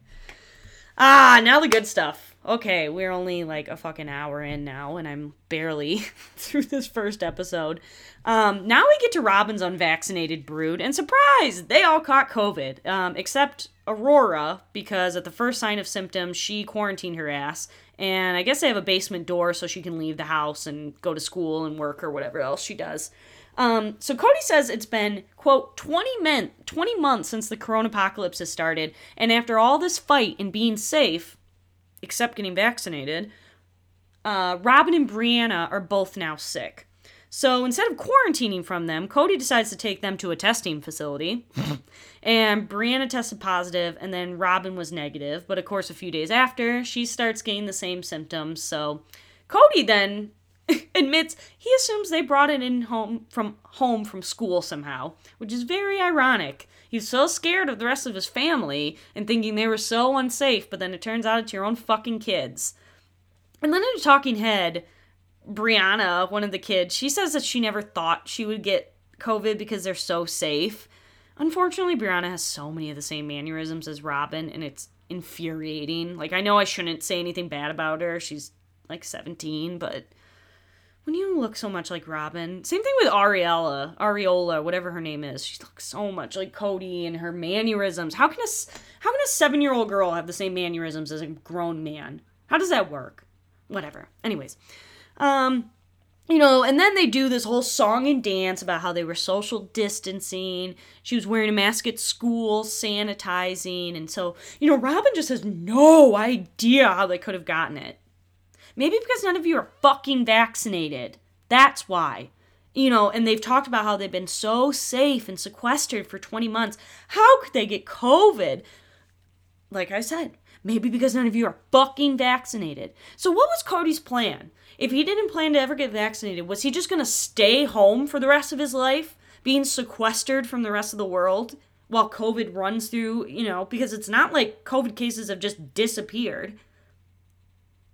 Ah, now the good stuff. Okay, we're only like a fucking hour in now, and I'm barely through this first episode. Um, now we get to Robyn's unvaccinated brood, and surprise, they all caught COVID, um, except Aurora, because at the first sign of symptoms, she quarantined her ass. And I guess they have a basement door so she can leave the house and go to school and work or whatever else she does. Um, so Kody says it's been, quote, 20, men, 20 months since the corona apocalypse has started, and after all this fight and being safe, except getting vaccinated, uh, Robyn and Breanna are both now sick. So instead of quarantining from them, Kody decides to take them to a testing facility. and Breanna tested positive, and then Robyn was negative. But of course, a few days after, she starts getting the same symptoms. So Kody then admits he assumes they brought it in home from home from school somehow, which is very ironic. He's so scared of the rest of his family and thinking they were so unsafe, but then it turns out it's your own fucking kids. And then in a talking head, Breanna, one of the kids, she says that she never thought she would get COVID because they're so safe. Unfortunately, Breanna has so many of the same mannerisms as Robyn, and it's infuriating. Like, I know I shouldn't say anything bad about her. She's like 17, but when you look so much like Robyn, same thing with Ariella, Ariola, whatever her name is. She looks so much like Kody and her mannerisms. How can a how can a seven year old girl have the same mannerisms as a grown man? How does that work? Whatever. Anyways, um, you know, and then they do this whole song and dance about how they were social distancing. She was wearing a mask at school, sanitizing, and so you know, Robyn just has no idea how they could have gotten it. Maybe because none of you are fucking vaccinated. That's why. You know, and they've talked about how they've been so safe and sequestered for 20 months. How could they get COVID? Like I said, maybe because none of you are fucking vaccinated. So, what was Kody's plan? If he didn't plan to ever get vaccinated, was he just gonna stay home for the rest of his life, being sequestered from the rest of the world while COVID runs through, you know, because it's not like COVID cases have just disappeared.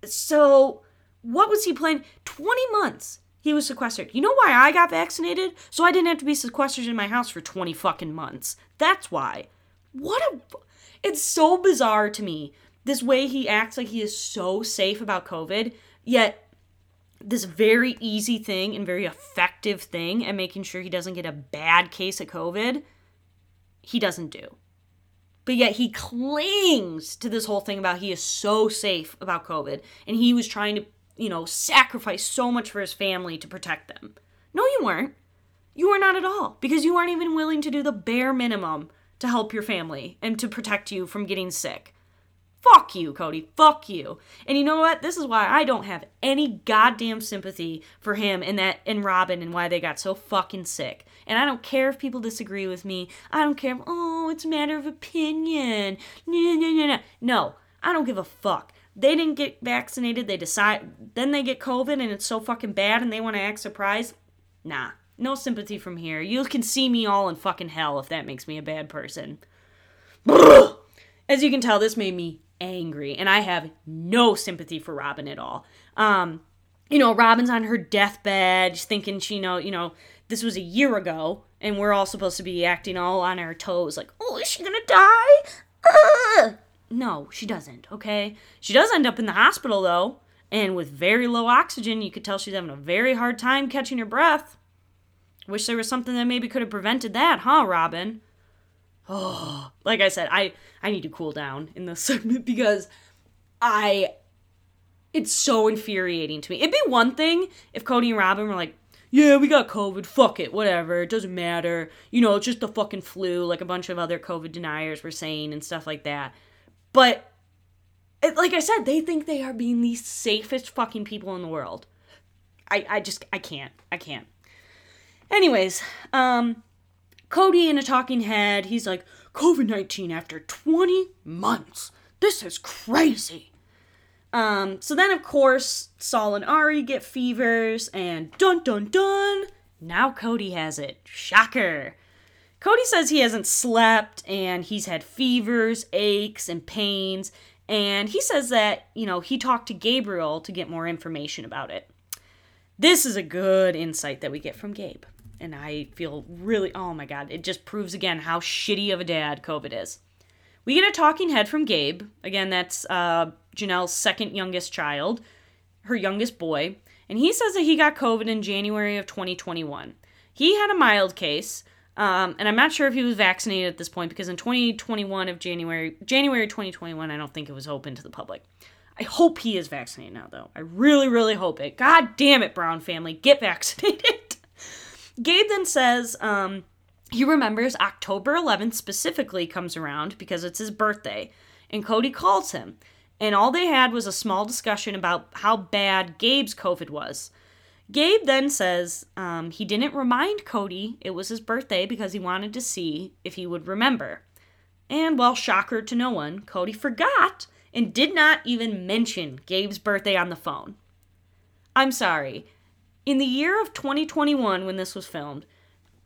So, what was he planning? 20 months he was sequestered. You know why I got vaccinated? So I didn't have to be sequestered in my house for 20 fucking months. That's why. What a. It's so bizarre to me. This way he acts like he is so safe about COVID, yet this very easy thing and very effective thing at making sure he doesn't get a bad case of COVID, he doesn't do. But yet he clings to this whole thing about he is so safe about COVID and he was trying to, you know, sacrifice so much for his family to protect them. No, you weren't. You were not at all because you weren't even willing to do the bare minimum to help your family and to protect you from getting sick. Fuck you, Kody. Fuck you. And you know what? This is why I don't have any goddamn sympathy for him and that and Robyn and why they got so fucking sick. And I don't care if people disagree with me. I don't care. If, oh, it's a matter of opinion. No, no, no, no. No, I don't give a fuck. They didn't get vaccinated. They decide. Then they get COVID and it's so fucking bad and they want to act surprised. Nah, no sympathy from here. You can see me all in fucking hell if that makes me a bad person. As you can tell, this made me angry, and I have no sympathy for Robyn at all. Um, you know, Robyn's on her deathbed, thinking she know, you know, this was a year ago, and we're all supposed to be acting all on our toes, like, oh, is she gonna die? No, she doesn't. Okay, she does end up in the hospital though, and with very low oxygen, you could tell she's having a very hard time catching her breath. Wish there was something that maybe could have prevented that, huh, Robyn? Oh, like I said, I I need to cool down in this segment because I it's so infuriating to me. It'd be one thing if Kody and Robyn were like, yeah, we got COVID, fuck it, whatever, it doesn't matter. You know, it's just the fucking flu, like a bunch of other COVID deniers were saying and stuff like that. But, it, like I said, they think they are being the safest fucking people in the world. I, I just, I can't. I can't. Anyways, um, Kody in a talking head, he's like, COVID 19 after 20 months. This is crazy. Um, so then, of course, Sol and Ari get fevers, and dun dun dun, now Kody has it. Shocker. Kody says he hasn't slept and he's had fevers, aches, and pains, and he says that, you know, he talked to Gabriel to get more information about it. This is a good insight that we get from Gabe and I feel really, oh my god, it just proves again how shitty of a dad COVID is. We get a talking head from Gabe. Again, that's uh, Janelle's second youngest child, her youngest boy, and he says that he got COVID in January of 2021. He had a mild case, um, and I'm not sure if he was vaccinated at this point because in 2021 of January, January 2021, I don't think it was open to the public. I hope he is vaccinated now, though. I really, really hope it. God damn it, Brown family, get vaccinated. Gabe then says um, he remembers October 11th specifically comes around because it's his birthday, and Kody calls him. And all they had was a small discussion about how bad Gabe's COVID was. Gabe then says um, he didn't remind Kody it was his birthday because he wanted to see if he would remember. And, well, shocker to no one, Kody forgot and did not even mention Gabe's birthday on the phone. I'm sorry. In the year of 2021, when this was filmed,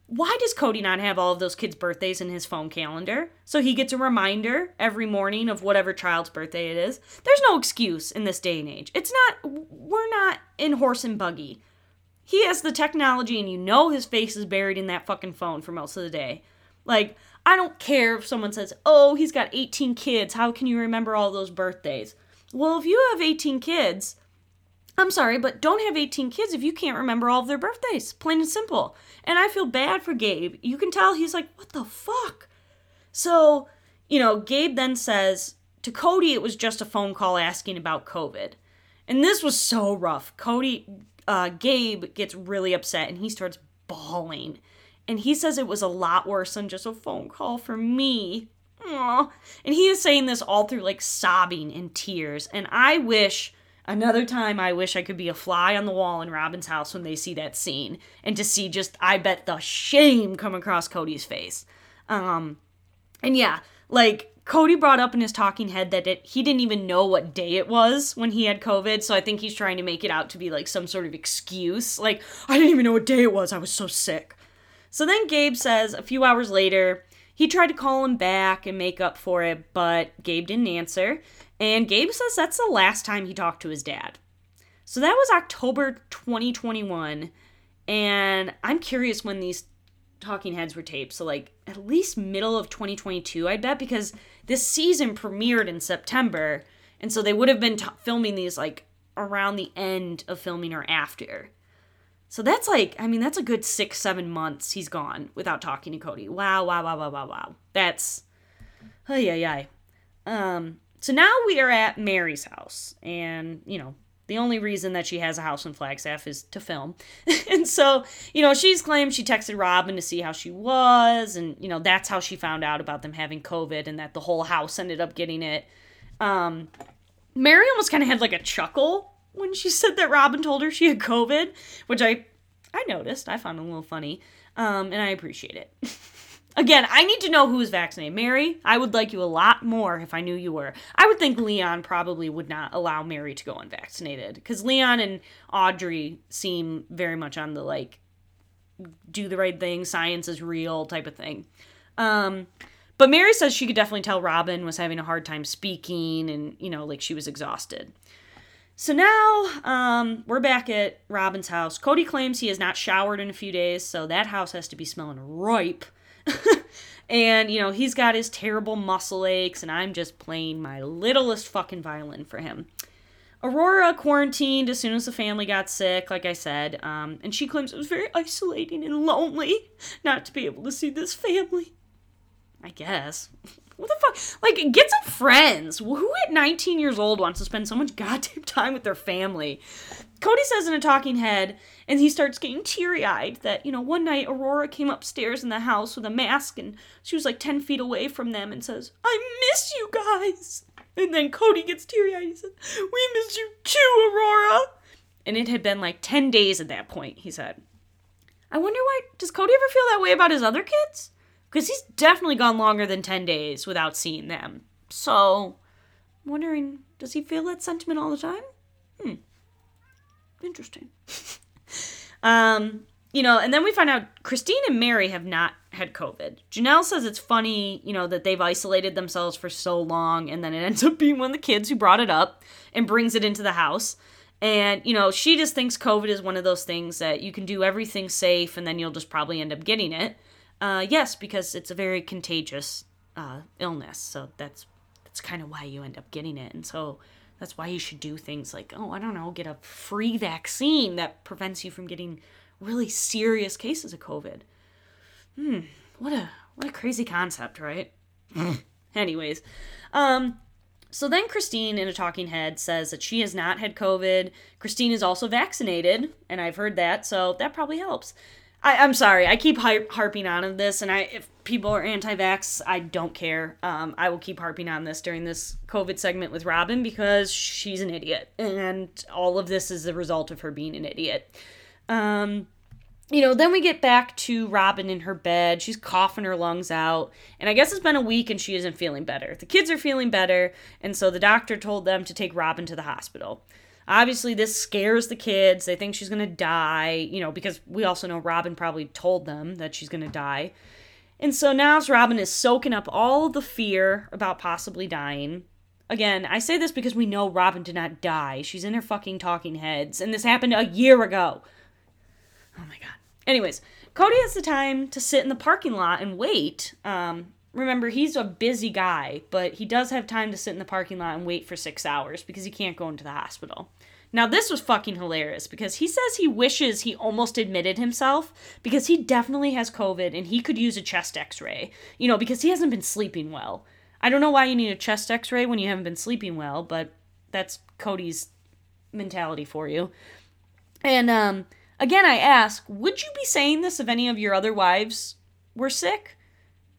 why does Kody not have all of those kids' birthdays in his phone calendar? So he gets a reminder every morning of whatever child's birthday it is. There's no excuse in this day and age. It's not, we're not in horse and buggy. He has the technology and you know his face is buried in that fucking phone for most of the day. Like, I don't care if someone says, oh, he's got 18 kids. How can you remember all those birthdays? Well, if you have 18 kids, I'm sorry, but don't have 18 kids if you can't remember all of their birthdays. Plain and simple. And I feel bad for Gabe. You can tell he's like, what the fuck? So, you know, Gabe then says to Kody, it was just a phone call asking about COVID. And this was so rough. Kody, uh, Gabe gets really upset and he starts bawling. And he says it was a lot worse than just a phone call for me. Aww. And he is saying this all through like sobbing and tears. And I wish, another time, I wish I could be a fly on the wall in Robyn's house when they see that scene and to see just, I bet, the shame come across Kody's face. Um, and yeah, like Kody brought up in his talking head that it, he didn't even know what day it was when he had COVID, so I think he's trying to make it out to be like some sort of excuse. Like, I didn't even know what day it was, I was so sick. So then Gabe says a few hours later, he tried to call him back and make up for it, but Gabe didn't answer. And Gabe says that's the last time he talked to his dad. So that was October 2021. And I'm curious when these talking heads were taped. So, like, at least middle of 2022, I bet, because this season premiered in September, and so they would have been t- filming these like around the end of filming or after. So that's like, I mean, that's a good six, seven months he's gone without talking to Kody. Wow, wow, wow, wow, wow, wow. That's, oh yeah, yeah. Um, so now we are at Mary's house, and you know, the only reason that she has a house in Flagstaff is to film. and so, you know, she's claimed she texted Robyn to see how she was. And, you know, that's how she found out about them having COVID and that the whole house ended up getting it. Um, Mary almost kind of had like a chuckle when she said that Robyn told her she had COVID, which I I noticed. I found a little funny. Um, and I appreciate it. Again, I need to know who is vaccinated. Mary, I would like you a lot more if I knew you were. I would think Leon probably would not allow Mary to go unvaccinated because Leon and Audrey seem very much on the like do the right thing, science is real type of thing. Um, but Mary says she could definitely tell Robyn was having a hard time speaking and, you know, like she was exhausted. So now um, we're back at Robyn's house. Kody claims he has not showered in a few days, so that house has to be smelling ripe. and, you know, he's got his terrible muscle aches, and I'm just playing my littlest fucking violin for him. Aurora quarantined as soon as the family got sick, like I said, um, and she claims it was very isolating and lonely not to be able to see this family. I guess. What the fuck? Like, get some friends. Who at 19 years old wants to spend so much goddamn time with their family? Kody says in a talking head, and he starts getting teary eyed, that, you know, one night Aurora came upstairs in the house with a mask, and she was like 10 feet away from them and says, I miss you guys. And then Kody gets teary eyed. He says, We miss you too, Aurora. And it had been like 10 days at that point, he said. I wonder why. Does Kody ever feel that way about his other kids? Because he's definitely gone longer than 10 days without seeing them. So, I'm wondering, does he feel that sentiment all the time? Hmm. Interesting. um, you know, and then we find out Christine and Mary have not had COVID. Janelle says it's funny, you know, that they've isolated themselves for so long, and then it ends up being one of the kids who brought it up and brings it into the house. And, you know, she just thinks COVID is one of those things that you can do everything safe and then you'll just probably end up getting it. Uh, yes, because it's a very contagious uh, illness, so that's that's kind of why you end up getting it. And so That's why you should do things like, oh, I don't know, get a free vaccine that prevents you from getting really serious cases of COVID. Hmm, what a what a crazy concept, right? Anyways, um, so then Christine in a talking head says that she has not had COVID. Christine is also vaccinated, and I've heard that, so that probably helps. I, am sorry, I keep harping on of this, and I if people are anti-vax, I don't care. Um, I will keep harping on this during this COVID segment with Robyn because she's an idiot, and all of this is the result of her being an idiot. Um, you know, then we get back to Robyn in her bed. She's coughing her lungs out. And I guess it's been a week and she isn't feeling better. The kids are feeling better. And so the doctor told them to take Robyn to the hospital. Obviously, this scares the kids. They think she's going to die, you know, because we also know Robyn probably told them that she's going to die. And so now Robyn is soaking up all the fear about possibly dying. Again, I say this because we know Robyn did not die. She's in her fucking talking heads. And this happened a year ago. Oh my god. Anyways, Kody has the time to sit in the parking lot and wait. Um, remember, he's a busy guy, but he does have time to sit in the parking lot and wait for six hours because he can't go into the hospital. Now, this was fucking hilarious because he says he wishes he almost admitted himself because he definitely has COVID and he could use a chest x ray, you know, because he hasn't been sleeping well. I don't know why you need a chest x ray when you haven't been sleeping well, but that's Kody's mentality for you. And, um, Again, I ask, would you be saying this if any of your other wives were sick?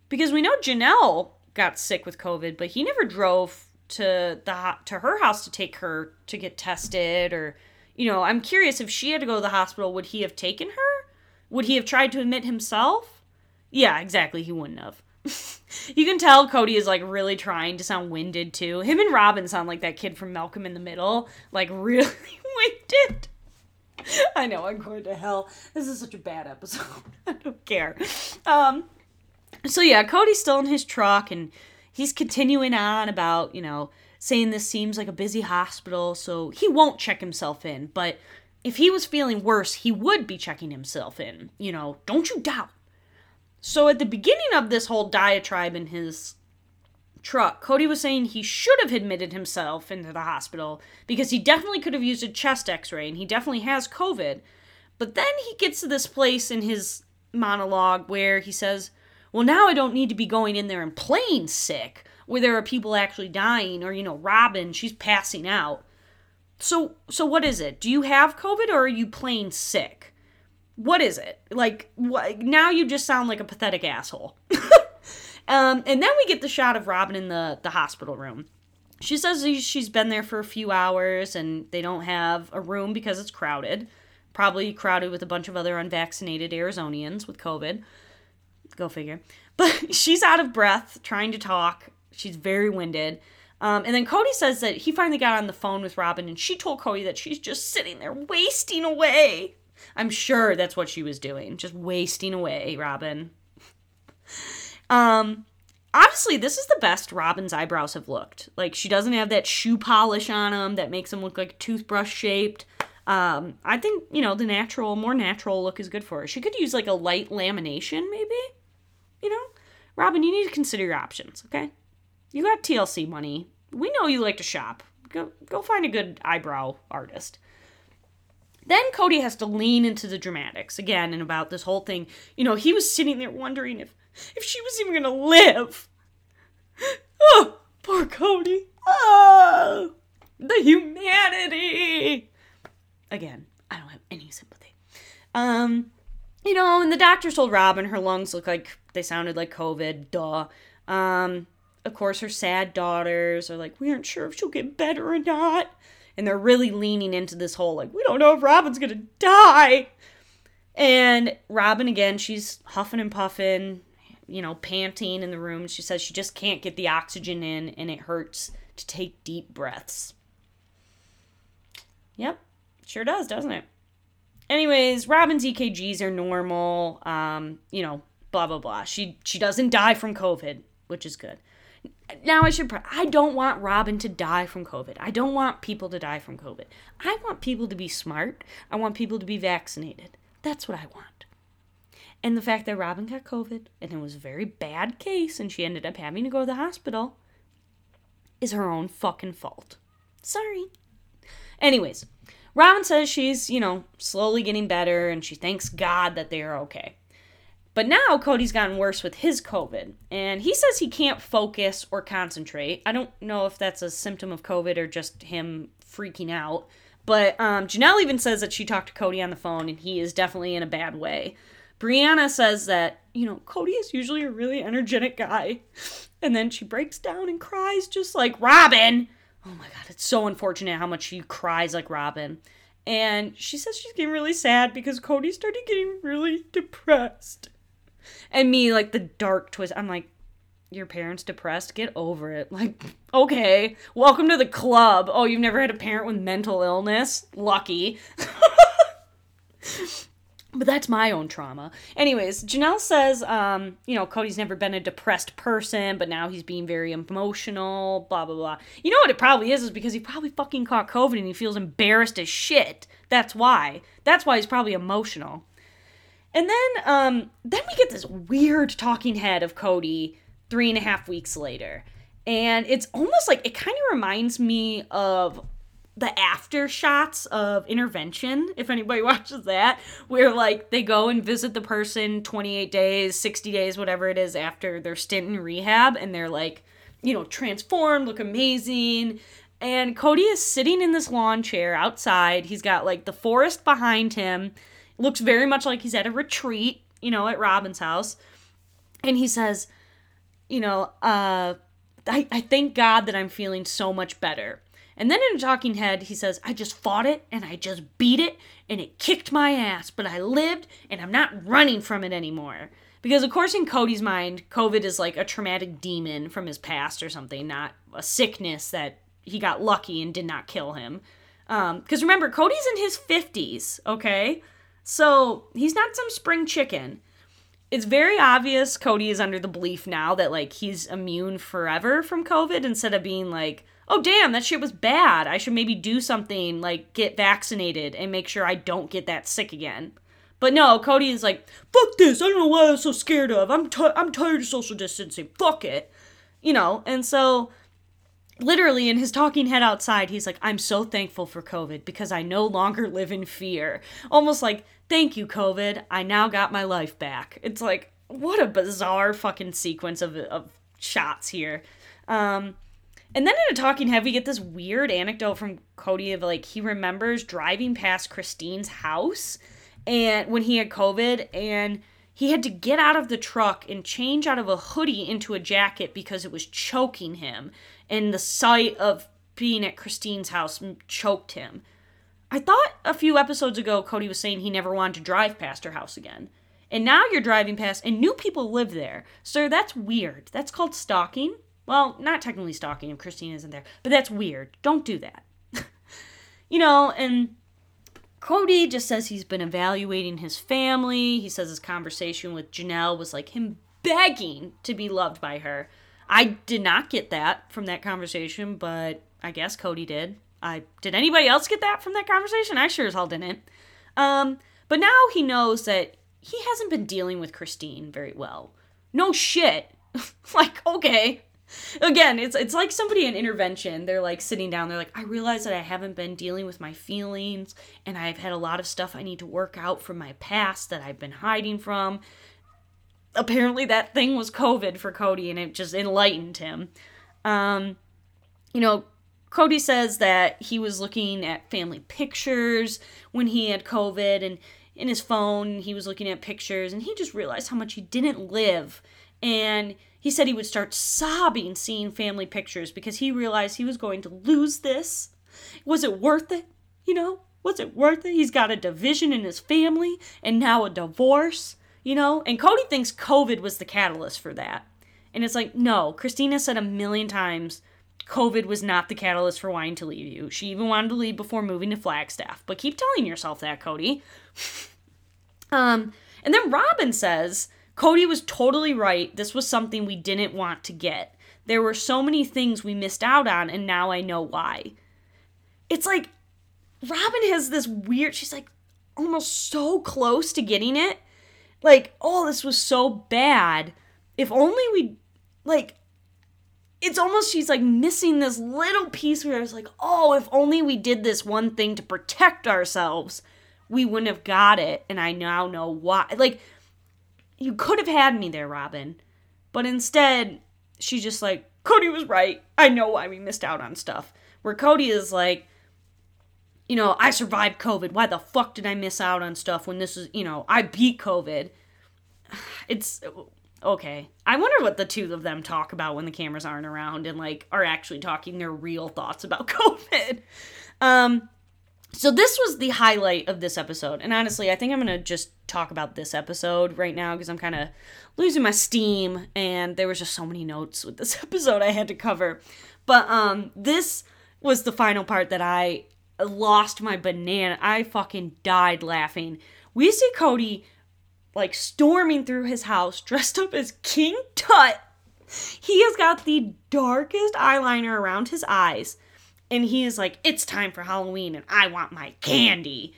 Because we know Janelle got sick with COVID, but he never drove to the to her house to take her to get tested or you know, I'm curious if she had to go to the hospital, would he have taken her? Would he have tried to admit himself? Yeah, exactly, he wouldn't have. you can tell Kody is like really trying to sound winded too. Him and Robyn sound like that kid from Malcolm in the Middle, like really winded. I know I'm going to hell. This is such a bad episode. I don't care. Um, so yeah, Kody's still in his truck and he's continuing on about you know saying this seems like a busy hospital, so he won't check himself in. But if he was feeling worse, he would be checking himself in. You know, don't you doubt. So at the beginning of this whole diatribe in his truck. Kody was saying he should have admitted himself into the hospital because he definitely could have used a chest x ray and he definitely has COVID. But then he gets to this place in his monologue where he says, Well, now I don't need to be going in there and playing sick, where there are people actually dying, or, you know, Robyn, she's passing out. So, so what is it? Do you have COVID or are you playing sick? What is it? Like, now you just sound like a pathetic asshole. Um, and then we get the shot of Robyn in the, the hospital room. She says she's been there for a few hours and they don't have a room because it's crowded. Probably crowded with a bunch of other unvaccinated Arizonians with COVID. Go figure. But she's out of breath trying to talk. She's very winded. Um, and then Kody says that he finally got on the phone with Robyn and she told Kody that she's just sitting there wasting away. I'm sure that's what she was doing, just wasting away, Robyn. Um, obviously, this is the best Robyn's eyebrows have looked. Like, she doesn't have that shoe polish on them that makes them look like toothbrush shaped. Um, I think, you know, the natural, more natural look is good for her. She could use like a light lamination, maybe. You know? Robyn, you need to consider your options, okay? You got TLC money. We know you like to shop. Go go find a good eyebrow artist. Then Kody has to lean into the dramatics again and about this whole thing. You know, he was sitting there wondering if if she was even gonna live. Oh, poor Kody. Oh, the humanity. Again, I don't have any sympathy. Um, you know, and the doctor told Robyn her lungs look like they sounded like COVID. Duh. Um, of course, her sad daughters are like, we aren't sure if she'll get better or not. And they're really leaning into this whole, like, we don't know if Robyn's gonna die. And Robyn, again, she's huffing and puffing, you know, panting in the room. She says she just can't get the oxygen in and it hurts to take deep breaths. Yep, sure does, doesn't it? Anyways, Robyn's EKGs are normal. Um, you know, blah blah blah. She she doesn't die from COVID, which is good. Now I should I don't want Robyn to die from COVID. I don't want people to die from COVID. I want people to be smart. I want people to be vaccinated. That's what I want. And the fact that Robyn got COVID and it was a very bad case and she ended up having to go to the hospital is her own fucking fault. Sorry. Anyways, Robyn says she's, you know, slowly getting better and she thanks God that they are okay. But now Kody's gotten worse with his COVID, and he says he can't focus or concentrate. I don't know if that's a symptom of COVID or just him freaking out. But um, Janelle even says that she talked to Kody on the phone, and he is definitely in a bad way. Breanna says that, you know, Kody is usually a really energetic guy. And then she breaks down and cries just like Robyn. Oh my God, it's so unfortunate how much she cries like Robyn. And she says she's getting really sad because Kody started getting really depressed. And me, like the dark twist, I'm like, your parents depressed? Get over it. Like, okay, welcome to the club. Oh, you've never had a parent with mental illness? Lucky. but that's my own trauma. Anyways, Janelle says, um, you know, Kody's never been a depressed person, but now he's being very emotional, blah, blah, blah. You know what it probably is, is because he probably fucking caught COVID and he feels embarrassed as shit. That's why. That's why he's probably emotional. And then, um, then we get this weird talking head of Kody three and a half weeks later. And it's almost like it kind of reminds me of the after shots of intervention if anybody watches that where like they go and visit the person 28 days 60 days whatever it is after their stint in rehab and they're like you know transformed look amazing. And kody is sitting in this lawn chair outside. He's got like the forest behind him. Looks very much like he's at a retreat you know at robyn's house. And he says you know uh I, I thank god that i'm feeling so much better and then in a talking head, he says, I just fought it and I just beat it and it kicked my ass, but I lived and I'm not running from it anymore. Because, of course, in Kody's mind, COVID is like a traumatic demon from his past or something, not a sickness that he got lucky and did not kill him. Because um, remember, Kody's in his 50s, okay? So he's not some spring chicken. It's very obvious Kody is under the belief now that, like, he's immune forever from COVID instead of being like, oh damn that shit was bad. I should maybe do something like get vaccinated and make sure i don't get that sick again. But no kody is like fuck this i don't know what i'm so scared of. I'm, t- I'm tired of social distancing. Fuck it. You know and so literally in his talking head outside he's like i'm so thankful for covid because i no longer live in fear. Almost like thank you covid. I now got my life back. It's like what a bizarre fucking sequence of, of shots here. Um and then in a talking head, we get this weird anecdote from Kody of like he remembers driving past Christine's house and when he had COVID and he had to get out of the truck and change out of a hoodie into a jacket because it was choking him. And the sight of being at Christine's house choked him. I thought a few episodes ago Kody was saying he never wanted to drive past her house again. And now you're driving past and new people live there. Sir, that's weird. That's called stalking. Well, not technically stalking if Christine isn't there, but that's weird. Don't do that. you know, and Kody just says he's been evaluating his family. He says his conversation with Janelle was like him begging to be loved by her. I did not get that from that conversation, but I guess Kody did. I did anybody else get that from that conversation? I sure as hell didn't. Um, but now he knows that he hasn't been dealing with Christine very well. No shit. like, okay, again it's it's like somebody in intervention. They're like sitting down. They're like i realize that i haven't been dealing with my feelings and i've had a lot of stuff i need to work out from my past that i've been hiding from. Apparently that thing was covid for kody and it just enlightened him. Um you know kody says that he was looking at family pictures when he had covid and in his phone he was looking at pictures and he just realized how much he didn't live and he said he would start sobbing seeing family pictures because he realized he was going to lose this. Was it worth it? You know, was it worth it? He's got a division in his family and now a divorce, you know? And Kody thinks COVID was the catalyst for that. And it's like, no, Christina said a million times COVID was not the catalyst for wanting to leave you. She even wanted to leave before moving to Flagstaff. But keep telling yourself that, Kody. um, and then Robyn says Kody was totally right. This was something we didn't want to get. There were so many things we missed out on, and now I know why. It's like Robyn has this weird, she's like almost so close to getting it. Like, oh, this was so bad. If only we, like, it's almost she's like missing this little piece where I was like, oh, if only we did this one thing to protect ourselves, we wouldn't have got it. And I now know why. Like, you could have had me there, Robyn. But instead, she's just like, Kody was right. I know why we missed out on stuff. Where Kody is like, you know, I survived COVID. Why the fuck did I miss out on stuff when this is, you know, I beat COVID? It's okay. I wonder what the two of them talk about when the cameras aren't around and like are actually talking their real thoughts about COVID. Um so this was the highlight of this episode. And honestly, I think I'm going to just talk about this episode right now because I'm kind of losing my steam and there was just so many notes with this episode I had to cover. But um this was the final part that I lost my banana. I fucking died laughing. We see Kody like storming through his house dressed up as King Tut. He has got the darkest eyeliner around his eyes. And he is like, it's time for Halloween and I want my candy.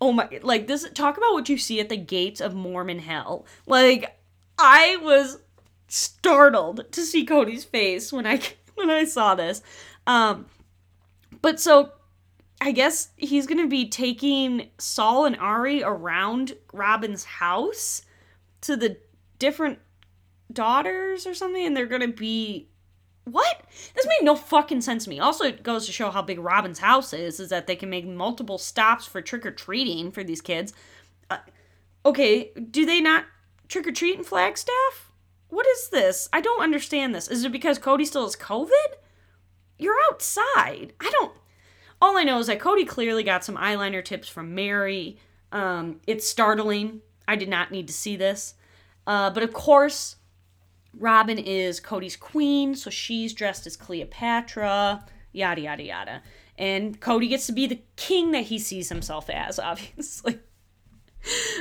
Oh my, like this, talk about what you see at the gates of Mormon hell. Like, I was startled to see Kody's face when I, when I saw this. Um, but so I guess he's to be taking Sol and Ari around Robyn's house to the different daughters or something, and they're to be. What? This made no fucking sense to me. Also, it goes to show how big Robyn's house is, is that they can make multiple stops for trick or treating for these kids. Uh, okay, do they not trick or treat in Flagstaff? What is this? I don't understand this. Is it because Kody still has COVID? You're outside. I don't all I know is that Kody clearly got some eyeliner tips from Meri. Um, it's startling. I did not need to see this. Uh, but of course, Robyn is Kody's queen, so she's dressed as Cleopatra, yada, yada, yada. And Kody gets to be the king that he sees himself as, obviously.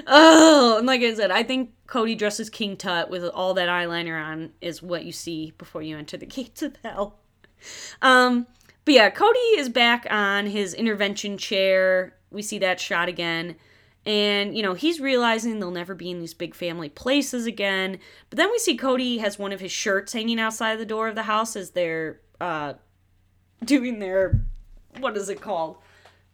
oh, and like I said, I think Kody dresses King Tut with all that eyeliner on is what you see before you enter the gates of hell. Um, but yeah, Kody is back on his intervention chair. We see that shot again. And, you know, he's realizing they'll never be in these big family places again. But then we see Kody has one of his shirts hanging outside the door of the house as they're uh, doing their, what is it called?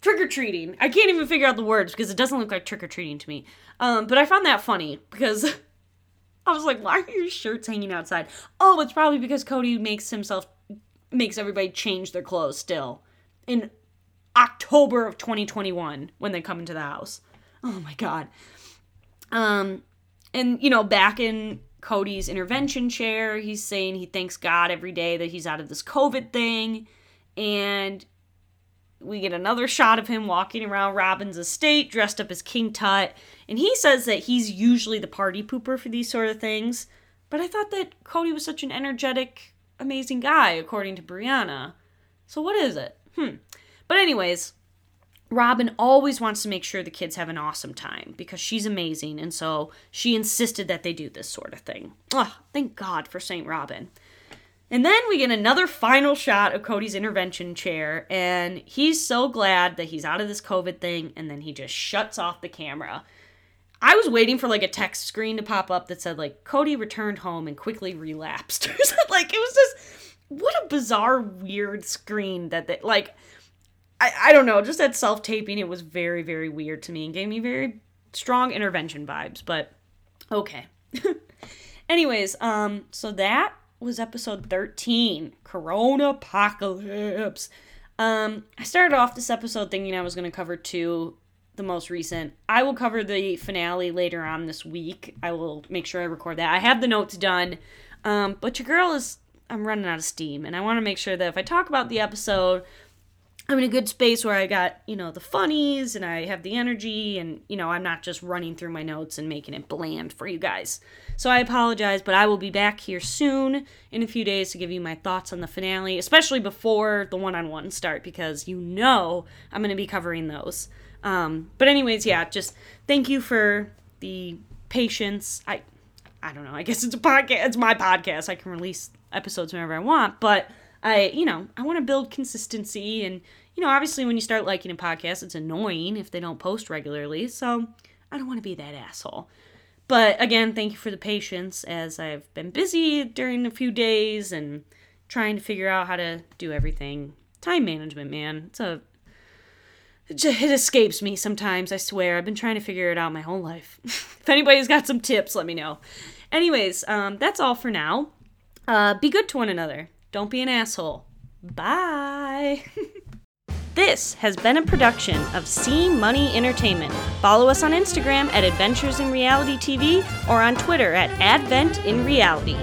Trick or treating. I can't even figure out the words because it doesn't look like trick or treating to me. Um, but I found that funny because I was like, why are your shirts hanging outside? Oh, it's probably because Kody makes himself makes everybody change their clothes still in October of 2021 when they come into the house. Oh my god. Um and you know, back in Kody's intervention chair, he's saying he thanks God every day that he's out of this COVID thing and we get another shot of him walking around Robyn's estate dressed up as King Tut and he says that he's usually the party pooper for these sort of things. But I thought that Kody was such an energetic amazing guy, according to Breanna. So what is it? Hmm. But, anyways, Robyn always wants to make sure the kids have an awesome time because she's amazing, and so she insisted that they do this sort of thing. Oh, thank God for St. Robyn. And then we get another final shot of Kody's intervention chair, and he's so glad that he's out of this COVID thing, and then he just shuts off the camera. I was waiting for like a text screen to pop up that said like Kody returned home and quickly relapsed. like it was just what a bizarre weird screen that they like I, I don't know, just that self taping it was very, very weird to me and gave me very strong intervention vibes, but okay. Anyways, um, so that was episode 13, Corona Apocalypse. Um, I started off this episode thinking I was gonna cover two the most recent. I will cover the finale later on this week. I will make sure I record that. I have the notes done, um, but your girl is I'm running out of steam, and I want to make sure that if I talk about the episode, I'm in a good space where I got you know the funnies and I have the energy, and you know I'm not just running through my notes and making it bland for you guys. So I apologize, but I will be back here soon in a few days to give you my thoughts on the finale, especially before the one-on-one start, because you know I'm going to be covering those. Um, but anyways, yeah, just thank you for the patience. I I don't know. I guess it's a podcast. It's my podcast. I can release episodes whenever I want, but I, you know, I want to build consistency and you know, obviously when you start liking a podcast, it's annoying if they don't post regularly. So, I don't want to be that asshole. But again, thank you for the patience as I've been busy during a few days and trying to figure out how to do everything. Time management, man. It's a it escapes me sometimes, I swear. I've been trying to figure it out my whole life. if anybody's got some tips, let me know. Anyways, um, that's all for now. Uh, be good to one another. Don't be an asshole. Bye. this has been a production of C Money Entertainment. Follow us on Instagram at Adventures in Reality TV or on Twitter at Advent in Reality.